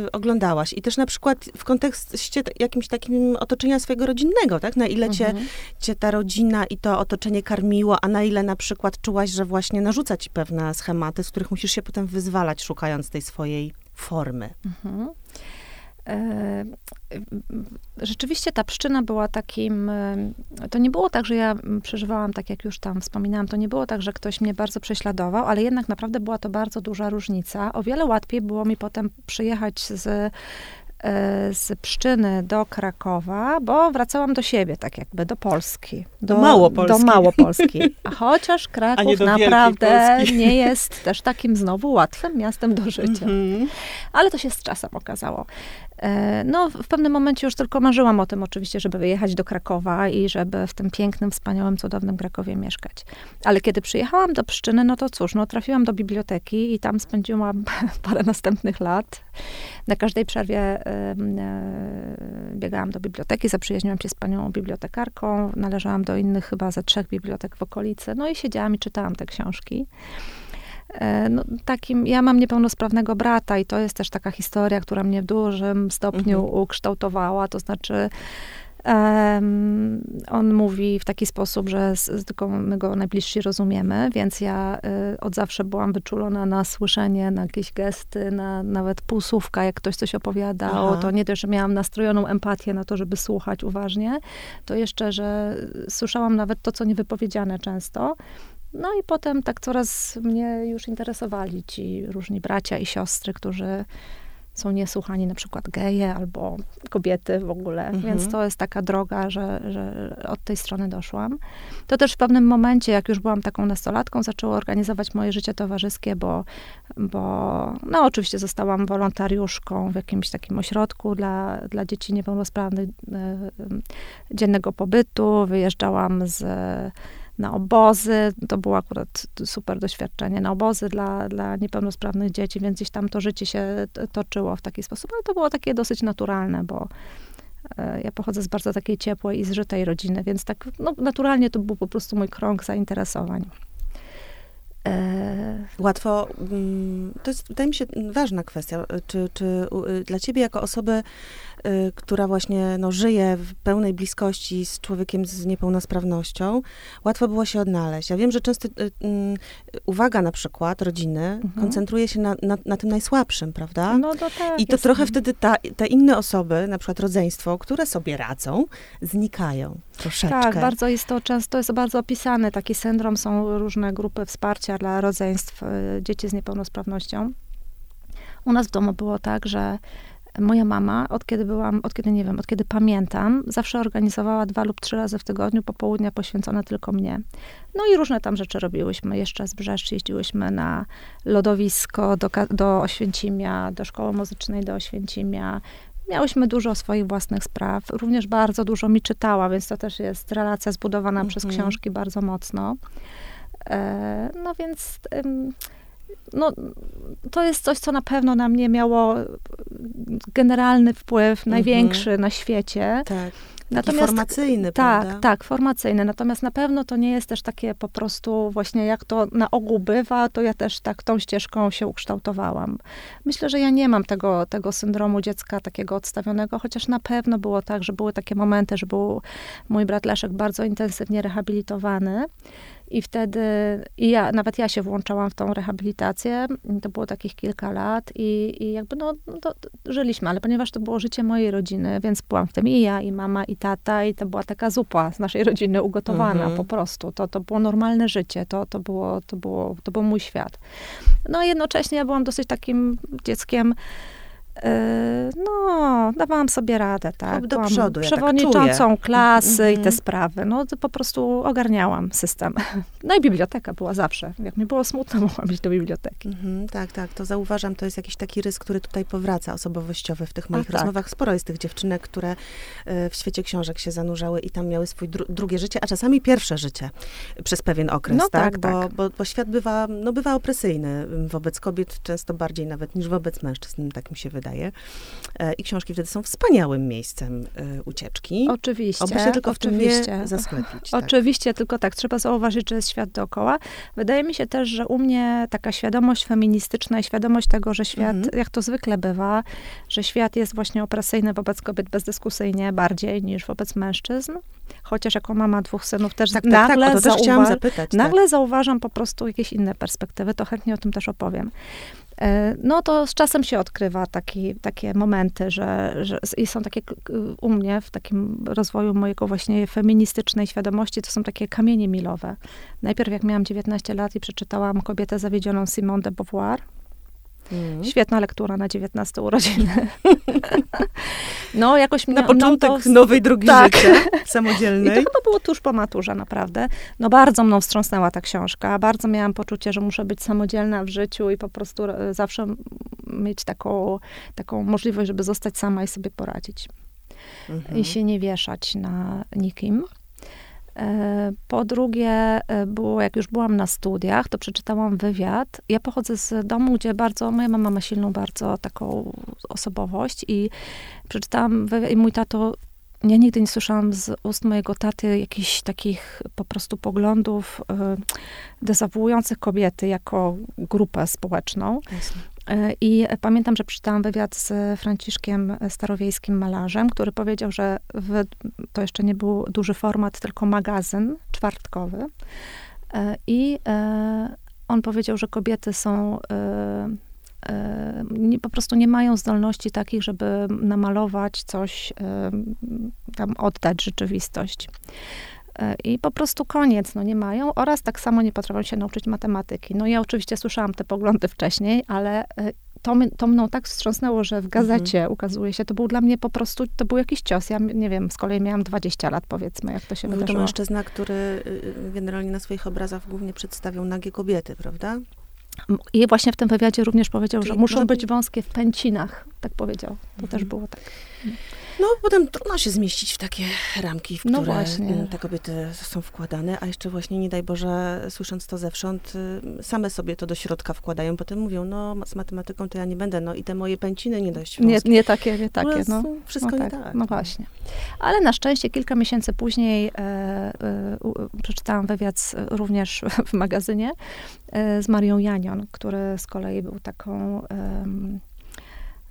y, oglądałaś? I też na przykład w kontekście jakimś takim otoczenia swojego rodzinnego, tak? Na ile cię, mhm. cię ta rodzina i to otoczenie karmiło, a na ile na przykład czułaś, że właśnie narzuca ci pewne schematy, z których musisz się potem wyzwalać, szukając tej swojej formy. Mhm. E, rzeczywiście ta pszczyna była takim, e, to nie było tak, że ja przeżywałam, tak jak już tam wspominałam, to nie było tak, że ktoś mnie bardzo prześladował, ale jednak naprawdę była to bardzo duża różnica. O wiele łatwiej było mi potem przyjechać z E, z Pszczyny do Krakowa, bo wracałam do siebie, tak jakby, do Polski. Do, do Małopolski. Do Małopolski. A chociaż Kraków naprawdę nie jest też takim znowu łatwym miastem do życia. Mm -hmm. Ale to się z czasem okazało. E, no, w pewnym momencie już tylko marzyłam o tym oczywiście, żeby wyjechać do Krakowa i żeby w tym pięknym, wspaniałym, cudownym Krakowie mieszkać. Ale kiedy przyjechałam do Pszczyny, no to cóż, no trafiłam do biblioteki i tam spędziłam parę następnych lat. Na każdej przerwie e, biegałam do biblioteki, zaprzyjaźniłam się z panią bibliotekarką, należałam do innych chyba ze trzech bibliotek w okolicy, no i siedziałam i czytałam te książki. E, no, takim, ja mam niepełnosprawnego brata i to jest też taka historia, która mnie w dużym stopniu mhm. ukształtowała, to znaczy Um, on mówi w taki sposób, że z, z, tylko my go najbliżsi rozumiemy, więc ja y, od zawsze byłam wyczulona na słyszenie, na jakieś gesty, na nawet półsłówka, jak ktoś coś opowiadał, Aha. to nie też, że miałam nastrojoną empatię na to, żeby słuchać uważnie, to jeszcze, że słyszałam nawet to, co niewypowiedziane często. No i potem tak coraz mnie już interesowali ci różni bracia i siostry, którzy są niesłuchani, na przykład geje albo kobiety w ogóle. Mhm. Więc to jest taka droga, że, że od tej strony doszłam. To też w pewnym momencie, jak już byłam taką nastolatką, zaczęło organizować moje życie towarzyskie, bo, bo no oczywiście zostałam wolontariuszką w jakimś takim ośrodku dla, dla dzieci niepełnosprawnych e, dziennego pobytu. Wyjeżdżałam z na obozy. To było akurat super doświadczenie. Na obozy dla, dla niepełnosprawnych dzieci, więc gdzieś tam to życie się toczyło w taki sposób, ale to było takie dosyć naturalne, bo e, ja pochodzę z bardzo takiej ciepłej i zżytej rodziny, więc tak no, naturalnie to był po prostu mój krąg zainteresowań. E, Łatwo, mm, to jest, wydaje mi się, ważna kwestia. Czy, czy dla ciebie, jako osoby, która właśnie no, żyje w pełnej bliskości z człowiekiem z niepełnosprawnością, łatwo było się odnaleźć. Ja wiem, że często y, mm, uwaga na przykład rodziny mhm. koncentruje się na, na, na, tym najsłabszym, prawda? No to tak, I to trochę wtedy ta, te inne osoby, na przykład rodzeństwo, które sobie radzą, znikają troszeczkę. Tak, bardzo jest to często, jest bardzo opisane. Taki syndrom, są różne grupy wsparcia dla rodzeństw y, dzieci z niepełnosprawnością. U nas w domu było tak, że moja mama, od kiedy byłam, od kiedy nie wiem, od kiedy pamiętam, zawsze organizowała dwa lub trzy razy w tygodniu popołudnia poświęcone tylko mnie. No i różne tam rzeczy robiłyśmy. Jeszcze z Brzeszcz jeździłyśmy na lodowisko do, do Oświęcimia, do szkoły muzycznej do Oświęcimia. Miałyśmy dużo swoich własnych spraw. Również bardzo dużo mi czytała, więc to też jest relacja zbudowana przez mhm. książki bardzo mocno. E, no więc no, to jest coś, co na pewno na mnie miało generalny wpływ, mhm. największy na świecie. Tak. Natomiast, formacyjny, tak, prawda? Tak, formacyjny. Natomiast na pewno to nie jest też takie po prostu właśnie jak to na ogół bywa, to ja też tak tą ścieżką się ukształtowałam. Myślę, że ja nie mam tego, tego syndromu dziecka takiego odstawionego, chociaż na pewno było tak, że były takie momenty, że był mój brat Leszek bardzo intensywnie rehabilitowany. I wtedy, i ja, nawet ja się włączałam w tą rehabilitację. To było takich kilka lat i, i jakby no, no to, to żyliśmy, ale ponieważ to było życie mojej rodziny, więc byłam w tym i ja, i mama, i tata i to była taka zupa z naszej rodziny ugotowana mhm. po prostu. To, to było normalne życie, to, to, było, to, było, to był mój świat. No a jednocześnie ja byłam dosyć takim dzieckiem, no, dawałam sobie radę, tak. Do przodu, ja tak przewodniczącą tak klasy mm -hmm. i te mhm. sprawy. No, po prostu ogarniałam system. No i biblioteka była zawsze. Jak mi było smutno, mogłam iść do biblioteki. Mm -hmm, tak, tak, to zauważam, to jest jakiś taki rys, który tutaj powraca osobowościowy w tych moich a, tak. rozmowach. Tak. Sporo jest tych dziewczynek, które y, w świecie książek się zanurzały i tam miały swój dru drugie życie, a czasami pierwsze życie przez pewien okres, no, tak? tak, bo, tak. Bo, bo świat bywa, no, bywa opresyjny wobec kobiet, często bardziej nawet niż wobec mężczyzn, tak mi się wydaje wydaje. E, I książki wtedy są wspaniałym miejscem e, ucieczki. Oczywiście. Oby się tylko oczywiście. w tym nie zasklepić. Tak. Oczywiście, tylko tak, trzeba zauważyć, że jest świat dookoła. Wydaje mi się też, że u mnie taka świadomość feministyczna i świadomość tego, że świat, mhm. jak to zwykle bywa, że świat jest właśnie opresyjny wobec kobiet bezdyskusyjnie bardziej niż wobec mężczyzn. Chociaż jako mama dwóch synów też tak, nagle, tak, tak, to też chciałam zapytać, nagle tak. zauważam po prostu jakieś inne perspektywy, to chętnie o tym też opowiem. E, no to z czasem się odkrywa taki, takie momenty, że, że i są takie u mnie w takim rozwoju mojego właśnie feministycznej świadomości, to są takie kamienie milowe. Najpierw jak miałam 19 lat i przeczytałam Kobietę zawiedzioną Simone de Beauvoir, Mm. Świetna lektura na 19 urodziny. no, jakoś Na początek to... nowej drogi tak. życia samodzielnej. I to chyba było tuż po maturze, naprawdę. No, bardzo mną wstrząsnęła ta książka. Bardzo miałam poczucie, że muszę być samodzielna w życiu i po prostu e, zawsze mieć taką, taką możliwość, żeby zostać sama i sobie poradzić. Mhm. I się nie wieszać na nikim. E, po drugie, e, było, jak już byłam na studiach, to przeczytałam wywiad. Ja pochodzę z domu, gdzie bardzo, moja mama ma silną bardzo taką osobowość i przeczytałam wywiad i mój tato ja nigdy nie słyszałam z ust mojego taty jakichś takich po prostu poglądów y, dezawuujących kobiety jako grupę społeczną. Jasne. E, I pamiętam, że przeczytałam wywiad z Franciszkiem Starowiejskim malarzem, który powiedział, że w, to jeszcze nie był duży format, tylko magazyn czwartkowy. E, I e, on powiedział, że kobiety są nie, po prostu nie mają zdolności takich, żeby namalować coś, tam oddać rzeczywistość. I po prostu koniec, no nie mają, oraz tak samo nie potrafią się nauczyć matematyki. No ja oczywiście słyszałam te poglądy wcześniej, ale e, to, to mną tak wstrząsnęło, że w gazecie mhm. ukazuje się, to był dla mnie po prostu, to był jakiś cios. Ja nie wiem, z kolei miałam 20 lat, powiedzmy, jak to się Mówił wydarzyło. to mężczyzna, który y, generalnie na swoich obrazach głównie przedstawiał nagie kobiety, prawda? I właśnie w tym wywiadzie również powiedział, Czyli że muszą być wąskie w pęcinach, tak powiedział. To mhm. też było tak. No, potem trudno się zmieścić w takie ramki, w no które no te kobiety są wkładane, a jeszcze właśnie, nie daj Boże, słysząc to zewsząd, y, same sobie to do środka wkładają, potem mówią, no, z matematyką to ja nie będę, no i te moje pęciny nie dość Nie, nie takie, nie takie, no. Wszystko no tak, nie tak. No właśnie. Ale na szczęście kilka miesięcy później e, e, przeczytałam wywiad z, również w magazynie e, z Marią Janion, który z kolei był taką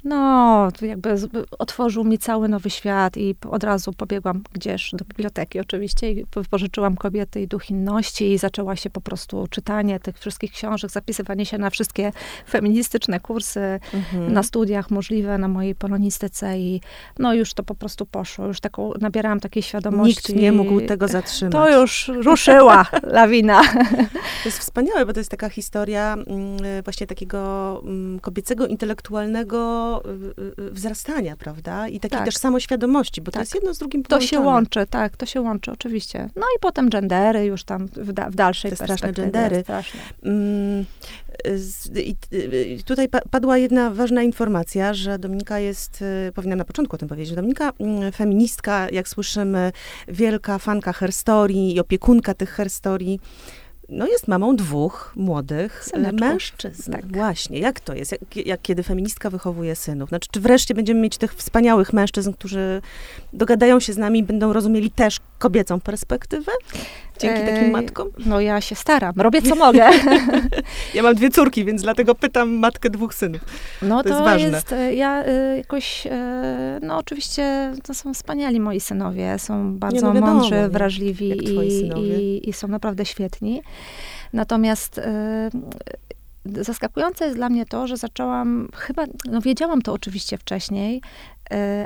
no, jakby otworzył mi cały nowy świat i od razu pobiegłam gdzieś do biblioteki oczywiście i pożyczyłam kobiety i duch inności i zaczęła się po prostu czytanie tych wszystkich książek, zapisywanie się na wszystkie feministyczne kursy mhm. na studiach możliwe, na mojej polonistyce i no już to po prostu poszło, już taką, nabierałam takiej świadomości. Nikt nie mógł tego zatrzymać. To już ruszyła lawina. To jest wspaniałe, bo to jest taka historia mm, właśnie takiego mm, kobiecego, intelektualnego Y, y, wzrastania, prawda? I takiej tak. też samoświadomości, bo tak. to jest jedno z drugim połączone. To się łączy, tak, to się łączy, oczywiście. No i potem gendery już tam w, da, w dalszej Te straszne gendery. Straszne. Mm, i tutaj padła jedna ważna informacja, że Dominika jest, y, powinnam na początku o tym powiedzieć, że Dominika mm, feministka, jak słyszymy, wielka fanka herstorii i opiekunka tych herstorii no jest mamą dwóch młodych e, Syneczków. mężczyzn. Tak. Właśnie, jak to jest? Jak, jak, kiedy feministka wychowuje synów? Znaczy, czy wreszcie będziemy mieć tych wspaniałych mężczyzn, którzy dogadają się z nami i będą rozumieli też kobiecą perspektywę? Dzięki takim matkom? No ja się staram, robię co mogę. ja mam dwie córki, więc dlatego pytam matkę dwóch synów. No to, to jest ważne. Jest, e, ja y, jakoś, y, no oczywiście to są wspaniali moi synowie, są bardzo no wiadomo, mądrzy, wrażliwi i, i, i, są naprawdę świetni. Natomiast y, zaskakujące jest dla mnie to, że zaczęłam, chyba, no wiedziałam to oczywiście wcześniej, e,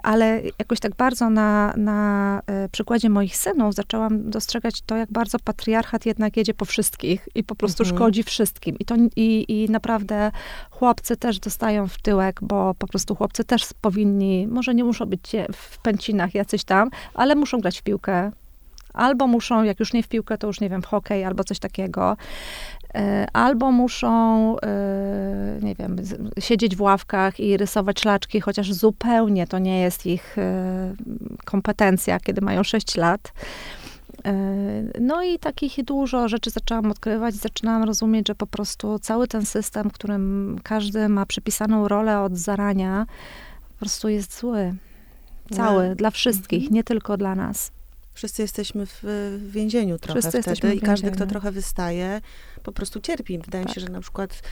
ale jakoś tak bardzo na, na e, przykładzie moich synów zaczęłam dostrzegać to, jak bardzo patriarchat jednak jedzie po wszystkich i po prostu mhm. szkodzi wszystkim. I, to, i, I naprawdę chłopcy też dostają w tyłek, bo po prostu chłopcy też powinni, może nie muszą być w pęcinach jacyś tam, ale muszą grać w piłkę, albo muszą, jak już nie w piłkę, to już nie wiem, w hokej albo coś takiego. E, albo muszą, e, nie wiem, siedzieć w ławkach i rysować szlaczki, chociaż zupełnie to nie jest ich e, kompetencja, kiedy mają 6 lat. No i takich dużo rzeczy zaczęłam odkrywać, zaczynałam rozumieć, że po prostu cały ten system, w którym każdy ma przypisaną rolę od zarania, po prostu jest zły. Cały, no. dla wszystkich, mhm. nie tylko dla nas. Wszyscy jesteśmy w, więzieniu trochę Wszyscy wtedy i każdy, kto trochę wystaje, po prostu cierpi. Wydaje tak. mi się, tak. że na przykład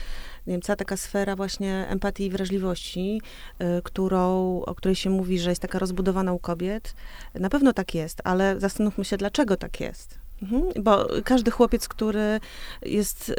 nie wiem, cała taka sfera właśnie empatii i wrażliwości, y, którą, o której się mówi, że jest taka rozbudowana u kobiet, na pewno tak jest, ale zastanówmy się, dlaczego tak jest. Mhm, bo każdy chłopiec, który jest y,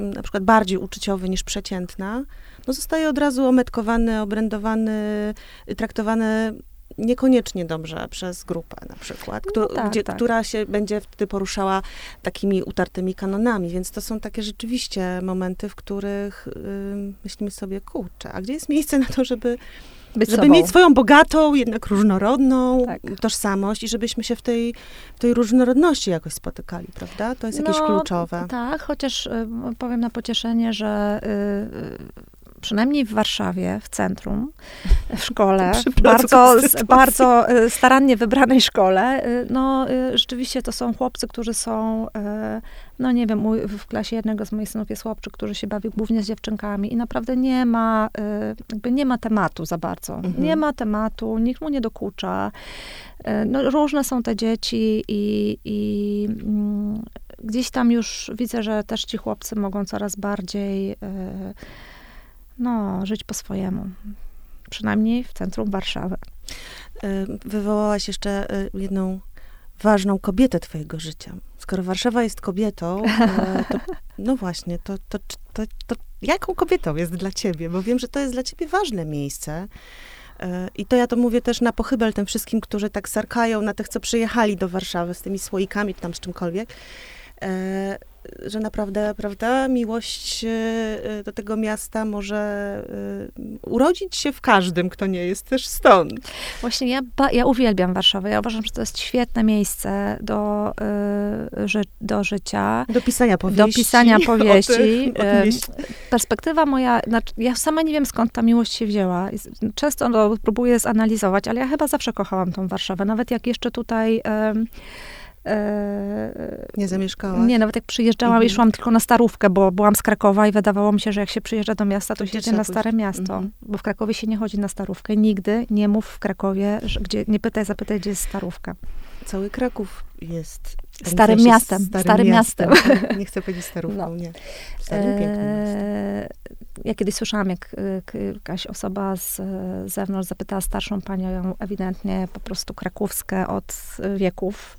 y, na przykład bardziej uczuciowy niż przeciętna, no zostaje od razu ometkowany, obrędowany, traktowany niekoniecznie dobrze przez grupę na przykład, no tak, gdzie, tak. która się będzie wtedy poruszała takimi utartymi kanonami, więc to są takie rzeczywiście momenty, w których yy, myślimy sobie, kurczę, a gdzie jest miejsce na to, żeby być żeby sobą. mieć swoją bogatą, jednak różnorodną tak. tożsamość i żebyśmy się w tej, w tej różnorodności jakoś spotykali, prawda? To jest jakieś no, kluczowe. Tak, chociaż y, powiem na pocieszenie, że y, przynajmniej w Warszawie, w centrum, w szkole, w bardzo, bardzo e, starannie wybranej szkole, e, no e, rzeczywiście to są chłopcy, którzy są, no nie wiem, mój, w klasie jednego z moich synów jest chłopczyk, który się bawi głównie z dziewczynkami i naprawdę nie ma, jakby nie ma tematu za bardzo. Mhm. Nie ma tematu, nikt mu nie dokucza. No, różne są te dzieci i, i mm, gdzieś tam już widzę, że też ci chłopcy mogą coraz bardziej no, żyć po swojemu. Przynajmniej w centrum Warszawy. Y, wywołałaś jeszcze y, jedną ważną kobietę twojego życia. Skoro Warszawa jest kobietą, e, to, no właśnie, to, to, to, to jaką kobietą jest dla ciebie? Bo wiem, że to jest dla ciebie ważne miejsce. E, I to ja to mówię też na pochybel tym wszystkim, którzy tak sarkają na tych, co przyjechali do Warszawy z tymi słoikami, czy tam z czymkolwiek. Że naprawdę, prawda, miłość e, do tego miasta może e, urodzić się w każdym, kto nie jest też stąd. Właśnie ja, ja uwielbiam Warszawę. Ja uważam, że to jest świetne miejsce do, ży do życia. Do pisania powieści. Do pisania powieści. Perspektywa moja, znaczy ja sama nie wiem, skąd ta miłość się wzięła. Często no, próbuję zanalizować, ale ja chyba zawsze kochałam tą Warszawę. Nawet jak jeszcze tutaj... E, nie zamieszkałaś? Nie, nawet jak przyjeżdżałam mhm. i szłam tylko na Starówkę, bo byłam z Krakowa i wydawało mi się, że jak się przyjeżdża do miasta, to, to się jedzie na Stare Miasto. Mhm. Bo w Krakowie się nie chodzi na Starówkę. Nigdy nie mów w Krakowie, że, gdzie, nie pytaj, zapytaj, gdzie jest Starówka. Cały Kraków jest starym miastem. Starym, starym miastem. miastem. Nie chcę powiedzieć starówką, no. nie. Starym, eee, ja kiedyś słyszałam, jak jakaś osoba z zewnątrz zapytała starszą panią, ewidentnie po prostu krakowskie od wieków,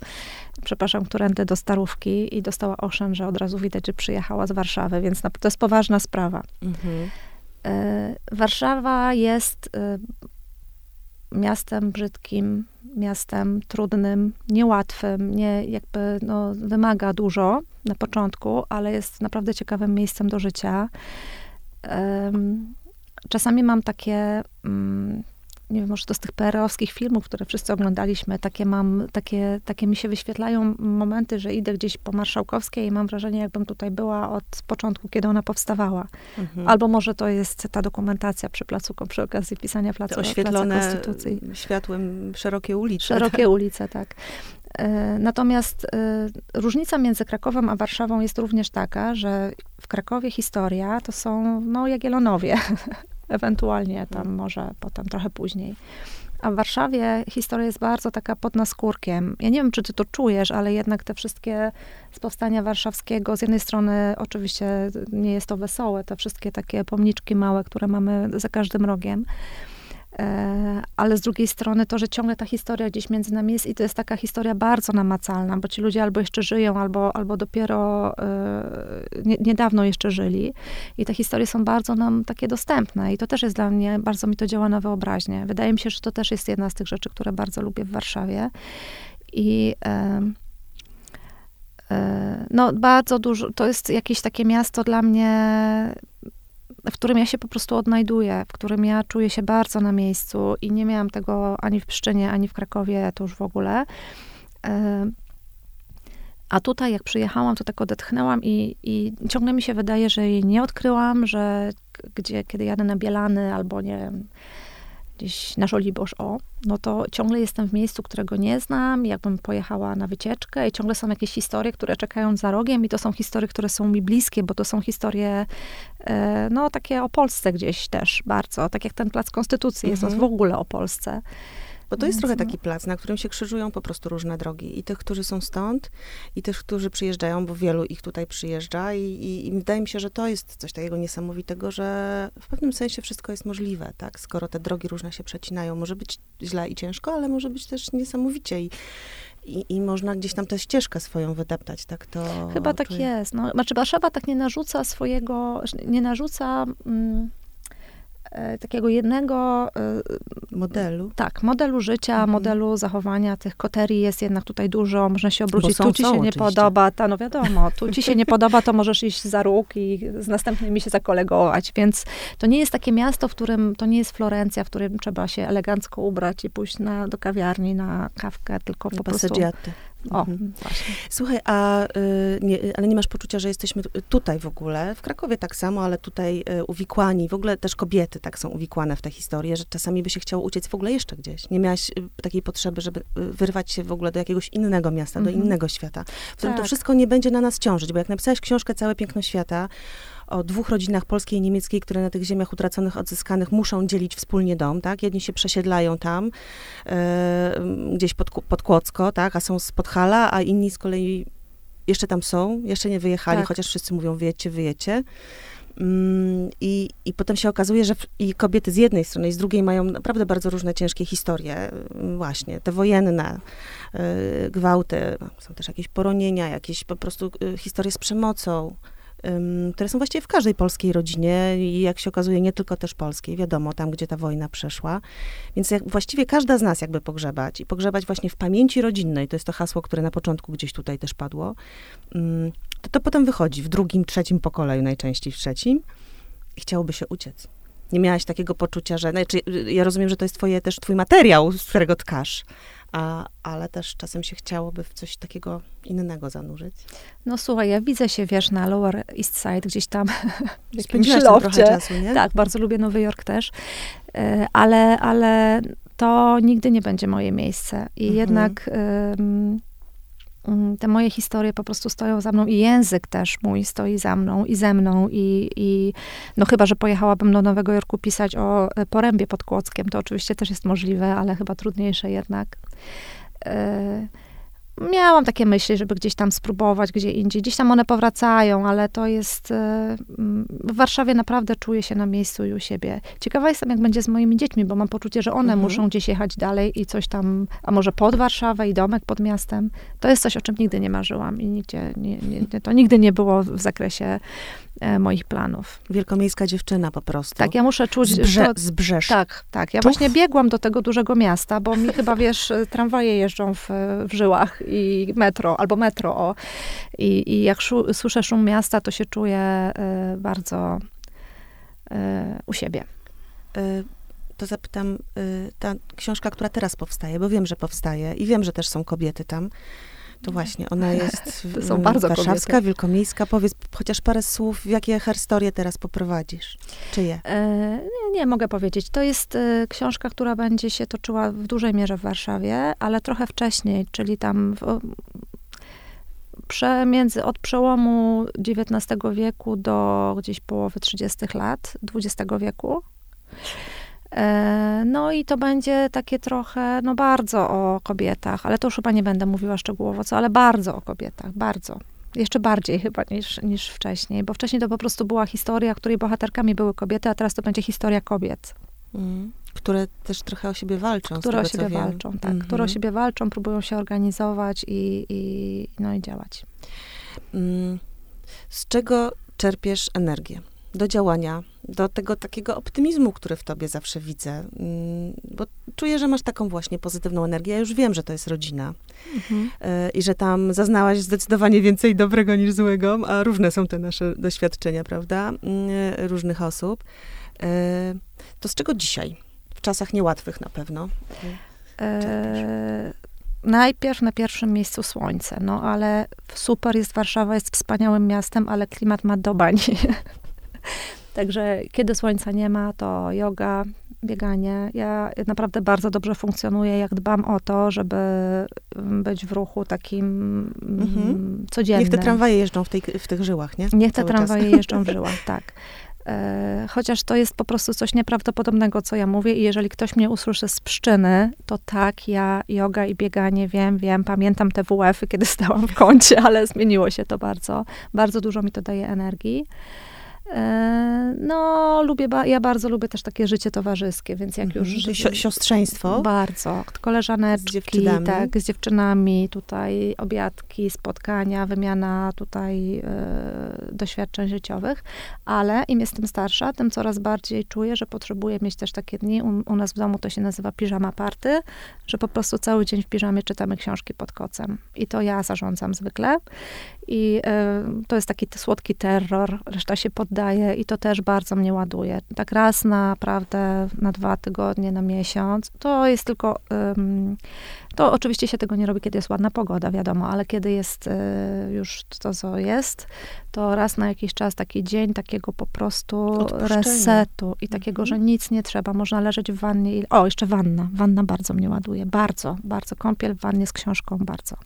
przepraszam, którędy do Starówki i dostała oszczęd, że od razu widać, że przyjechała z Warszawy, więc to jest poważna sprawa. Mhm. E, Warszawa jest e, miastem brzydkim, miastem trudnym, niełatwym, nie jakby no, wymaga dużo na początku, ale jest naprawdę ciekawym miejscem do życia. Czasami mam takie mm, nie wiem, może to z tych PR-owskich filmów, które wszyscy oglądaliśmy, takie mam, takie, takie mi się wyświetlają momenty, że idę gdzieś po Marszałkowskiej i mam wrażenie, jakbym tutaj była od początku, kiedy ona powstawała. Mhm. Albo może to jest ta dokumentacja przy placu, przy okazji pisania placu, oświetlone placu Konstytucji. światłem szerokie ulice. Szerokie tak? ulice, tak. E, natomiast y, różnica między Krakowem a Warszawą jest również taka, że w Krakowie historia to są, no, Jagiellonowie. ewentualnie tam może potem trochę później. A w Warszawie historia jest bardzo taka pod naskórkiem. Ja nie wiem, czy ty to czujesz, ale jednak te wszystkie z powstania warszawskiego, z jednej strony oczywiście nie jest to wesołe, te wszystkie takie pomniczki małe, które mamy za każdym rogiem, ale z drugiej strony to, że ciągle ta historia gdzieś między nami jest i to jest taka historia bardzo namacalna, bo ci ludzie albo jeszcze żyją, albo, albo dopiero e, nie, niedawno jeszcze żyli i te historie są bardzo nam takie dostępne i to też jest dla mnie, bardzo mi to działa na wyobraźnię. Wydaje mi się, że to też jest jedna z tych rzeczy, które bardzo lubię w Warszawie i e, no bardzo dużo, to jest jakieś takie miasto dla mnie w którym ja się po prostu odnajduję, w którym ja czuję się bardzo na miejscu i nie miałam tego ani w Pszczynie, ani w Krakowie, to już w ogóle. E, a tutaj, jak przyjechałam, to tak odetchnęłam i, i ciągle mi się wydaje, że jej nie odkryłam, że gdzie, kiedy jadę na Bielany albo nie wiem, gdzieś na Żoliborz, o, no to ciągle jestem w miejscu, którego nie znam, jakbym pojechała na wycieczkę i ciągle są jakieś historie, które czekają za rogiem i to są historie, które są mi bliskie, bo to są historie, e, no takie o Polsce gdzieś też bardzo, tak jak ten Plac Konstytucji mhm. jest w ogóle o Polsce. Bo to jest trochę taki plac, na którym się krzyżują po prostu różne drogi. I tych, którzy są stąd, i tych, którzy przyjeżdżają, bo wielu ich tutaj przyjeżdża. I, i, I, wydaje mi się, że to jest coś takiego niesamowitego, że w pewnym sensie wszystko jest możliwe, tak? Skoro te drogi różne się przecinają. Może być źle i ciężko, ale może być też niesamowicie. I, i, i można gdzieś tam tę ścieżkę swoją wydeptać, tak to... Chyba tak jest. No, znaczy Warszawa tak nie narzuca swojego, nie narzuca... Mm, takiego jednego e, modelu. Tak, modelu życia, mhm. modelu zachowania tych koterii jest jednak tutaj dużo, można się obrócić, są, tu ci się nie oczywiście. podoba, ta, no wiadomo, tu ci się nie podoba, to możesz iść za róg i z następnymi się zakolegować, więc to nie jest takie miasto, w którym, to nie jest Florencja, w którym trzeba się elegancko ubrać i pójść na, do kawiarni na kawkę, tylko po prostu... O, mhm. właśnie. Słuchaj, a, y, nie, ale nie masz poczucia, że jesteśmy tutaj w ogóle, w Krakowie tak samo, ale tutaj y, uwikłani, w ogóle też kobiety tak są uwikłane w tę historię, że czasami by się chciało uciec w ogóle jeszcze gdzieś. Nie miałaś y, takiej potrzeby, żeby wyrwać się w ogóle do jakiegoś innego miasta, do mhm. innego świata, w którym tak. to wszystko nie będzie na nas ciążyć, bo jak napisałaś książkę Całe Piękno Świata, o dwóch rodzinach polskiej i niemieckiej, które na tych ziemiach utraconych, odzyskanych muszą dzielić wspólnie dom, tak? Jedni się przesiedlają tam, e, gdzieś pod, pod Kłodzko, tak? A są z Podhala, a inni z kolei jeszcze tam są, jeszcze nie wyjechali, tak. chociaż wszyscy mówią wyjedźcie, wyjedźcie. Mm, I, I potem się okazuje, że w, i kobiety z jednej strony i z drugiej mają naprawdę bardzo różne ciężkie historie, mm, właśnie te wojenne, y, gwałty, są też jakieś poronienia, jakieś po prostu y, historie z przemocą, które są właściwie w każdej polskiej rodzinie i jak się okazuje, nie tylko też polskiej, wiadomo, tam, gdzie ta wojna przeszła. Więc jak, właściwie każda z nas jakby pogrzebać i pogrzebać właśnie w pamięci rodzinnej, to jest to hasło, które na początku gdzieś tutaj też padło, to to potem wychodzi w drugim, trzecim pokoleniu, najczęściej w trzecim i chciałoby się uciec. Nie miałaś takiego poczucia, że, znaczy, ja rozumiem, że to jest twoje, też twój materiał, z którego tkasz, a, ale też czasem się chciałoby w coś takiego innego zanurzyć. No słuchaj, ja widzę się, wiesz, na Lower East Side, gdzieś tam w jakimś trochę czasu, nie? Tak, bardzo lubię Nowy Jork też, e, ale, ale to nigdy nie będzie moje miejsce. I mhm. jednak te moje historie po prostu stoją za mną i język też mój stoi za mną i ze mną i, i no chyba, że pojechałabym do Nowego Jorku pisać o e, porębie pod Kłockiem, to oczywiście też jest możliwe, ale chyba trudniejsze jednak. Y miałam takie myśli, żeby gdzieś tam spróbować, gdzie indziej. Gdzieś tam one powracają, ale to jest... E, w Warszawie naprawdę czuję się na miejscu i u siebie. Ciekawa jestem, jak będzie z moimi dziećmi, bo mam poczucie, że one mhm. muszą gdzieś jechać dalej i coś tam, a może pod Warszawę i domek pod miastem. To jest coś, o czym nigdy nie marzyłam i nigdzie, nie, nie, to nigdy nie było w zakresie moich planów. Wielkomiejska dziewczyna po prostu. Tak, ja muszę czuć... Zbrze, to, zbrzesz. Tak, tak. Ja właśnie biegłam do tego dużego miasta, bo mi chyba, wiesz, tramwaje jeżdżą w, w żyłach i metro, albo metro, o. I, i jak szu, słyszę szum miasta, to się czuję y, bardzo y, u siebie. Y to zapytam, ta książka, która teraz powstaje, bo wiem, że powstaje i wiem, że też są kobiety tam. To właśnie, ona jest to są bardzo warszawska, kobiety. wielkomiejska. Powiedz chociaż parę słów, jakie herstorie teraz poprowadzisz? Czyje? E, nie, nie, mogę powiedzieć. To jest e, książka, która będzie się toczyła w dużej mierze w Warszawie, ale trochę wcześniej, czyli tam w, przemiędzy, od przełomu XIX wieku do gdzieś połowy 30 lat XX wieku. E, no i to będzie takie trochę, no bardzo o kobietach, ale to już chyba nie będę mówiła szczegółowo co, ale bardzo o kobietach, bardzo. Jeszcze bardziej chyba niż, niż wcześniej, bo wcześniej to po prostu była historia, której bohaterkami były kobiety, a teraz to będzie historia kobiet. Mm. Które też trochę o siebie walczą. Które tego, o siebie walczą, tak. Mm -hmm. Które o siebie walczą, próbują się organizować i, i, no i działać. Mm. Z czego czerpiesz energię? Do działania, do tego takiego optymizmu, który w tobie zawsze widzę. Mm, bo czuję, że masz taką właśnie pozytywną energię. Ja już wiem, że to jest rodzina mhm. E, i że tam zaznałaś zdecydowanie więcej dobrego niż złego, a różne są te nasze doświadczenia, prawda? E, różnych osób. E, to z czego dzisiaj? W czasach niełatwych na pewno. najpierw na pierwszym miejscu słońce, no ale super jest Warszawa, jest wspaniałym miastem, ale klimat ma do bani. Także kiedy słońca nie ma, to yoga, bieganie. Ja naprawdę bardzo dobrze funkcjonuję, jak dbam o to, żeby być w ruchu takim mhm. Mm, codziennym. Niech te tramwaje jeżdżą w, tej, w tych żyłach, nie? Niech te Cały tramwaje czas. jeżdżą w żyłach, tak. E, chociaż to jest po prostu coś nieprawdopodobnego, co ja mówię i jeżeli ktoś mnie usłyszy z pszczyny, to tak, ja yoga i bieganie wiem, wiem, pamiętam te WF-y, kiedy stałam w kącie, ale zmieniło się to bardzo. Bardzo dużo mi to daje energii. E, no, lubię, ja bardzo lubię też takie życie towarzyskie, więc jak już... Mhm. Si siostrzeństwo? Bardzo. Koleżaneczki, z tak, z dziewczynami, tutaj obiadki, spotkania, wymiana tutaj e, doświadczeń życiowych, ale im jestem starsza, tym coraz bardziej czuję, że potrzebuję mieć też takie dni, u, u nas w domu to się nazywa piżama party, że po prostu cały dzień w piżamie czytamy książki pod kocem. I to ja zarządzam zwykle. I e, to jest taki słodki terror, reszta się i to też bardzo mnie ładuje. Tak raz naprawdę na dwa tygodnie, na miesiąc, to jest tylko, to oczywiście się tego nie robi, kiedy jest ładna pogoda, wiadomo, ale kiedy jest e, już to, co jest, to raz na jakiś czas taki dzień takiego po prostu resetu i takiego, mhm. że nic nie trzeba, można leżeć w wannie i, o, jeszcze wanna, wanna bardzo mnie ładuje, bardzo, bardzo, kąpiel w wannie z książką, bardzo.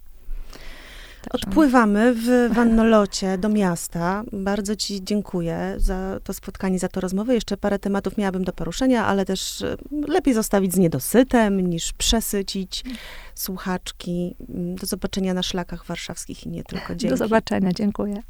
Odpływamy w wannolocie do miasta. Bardzo Ci dziękuję za to spotkanie, za to rozmowę. Jeszcze parę tematów miałabym do poruszenia, ale też e, lepiej zostawić z niedosytem, niż przesycić słuchaczki. Do zobaczenia na szlakach warszawskich i nie tylko. Dzięki. Do zobaczenia, dziękuję.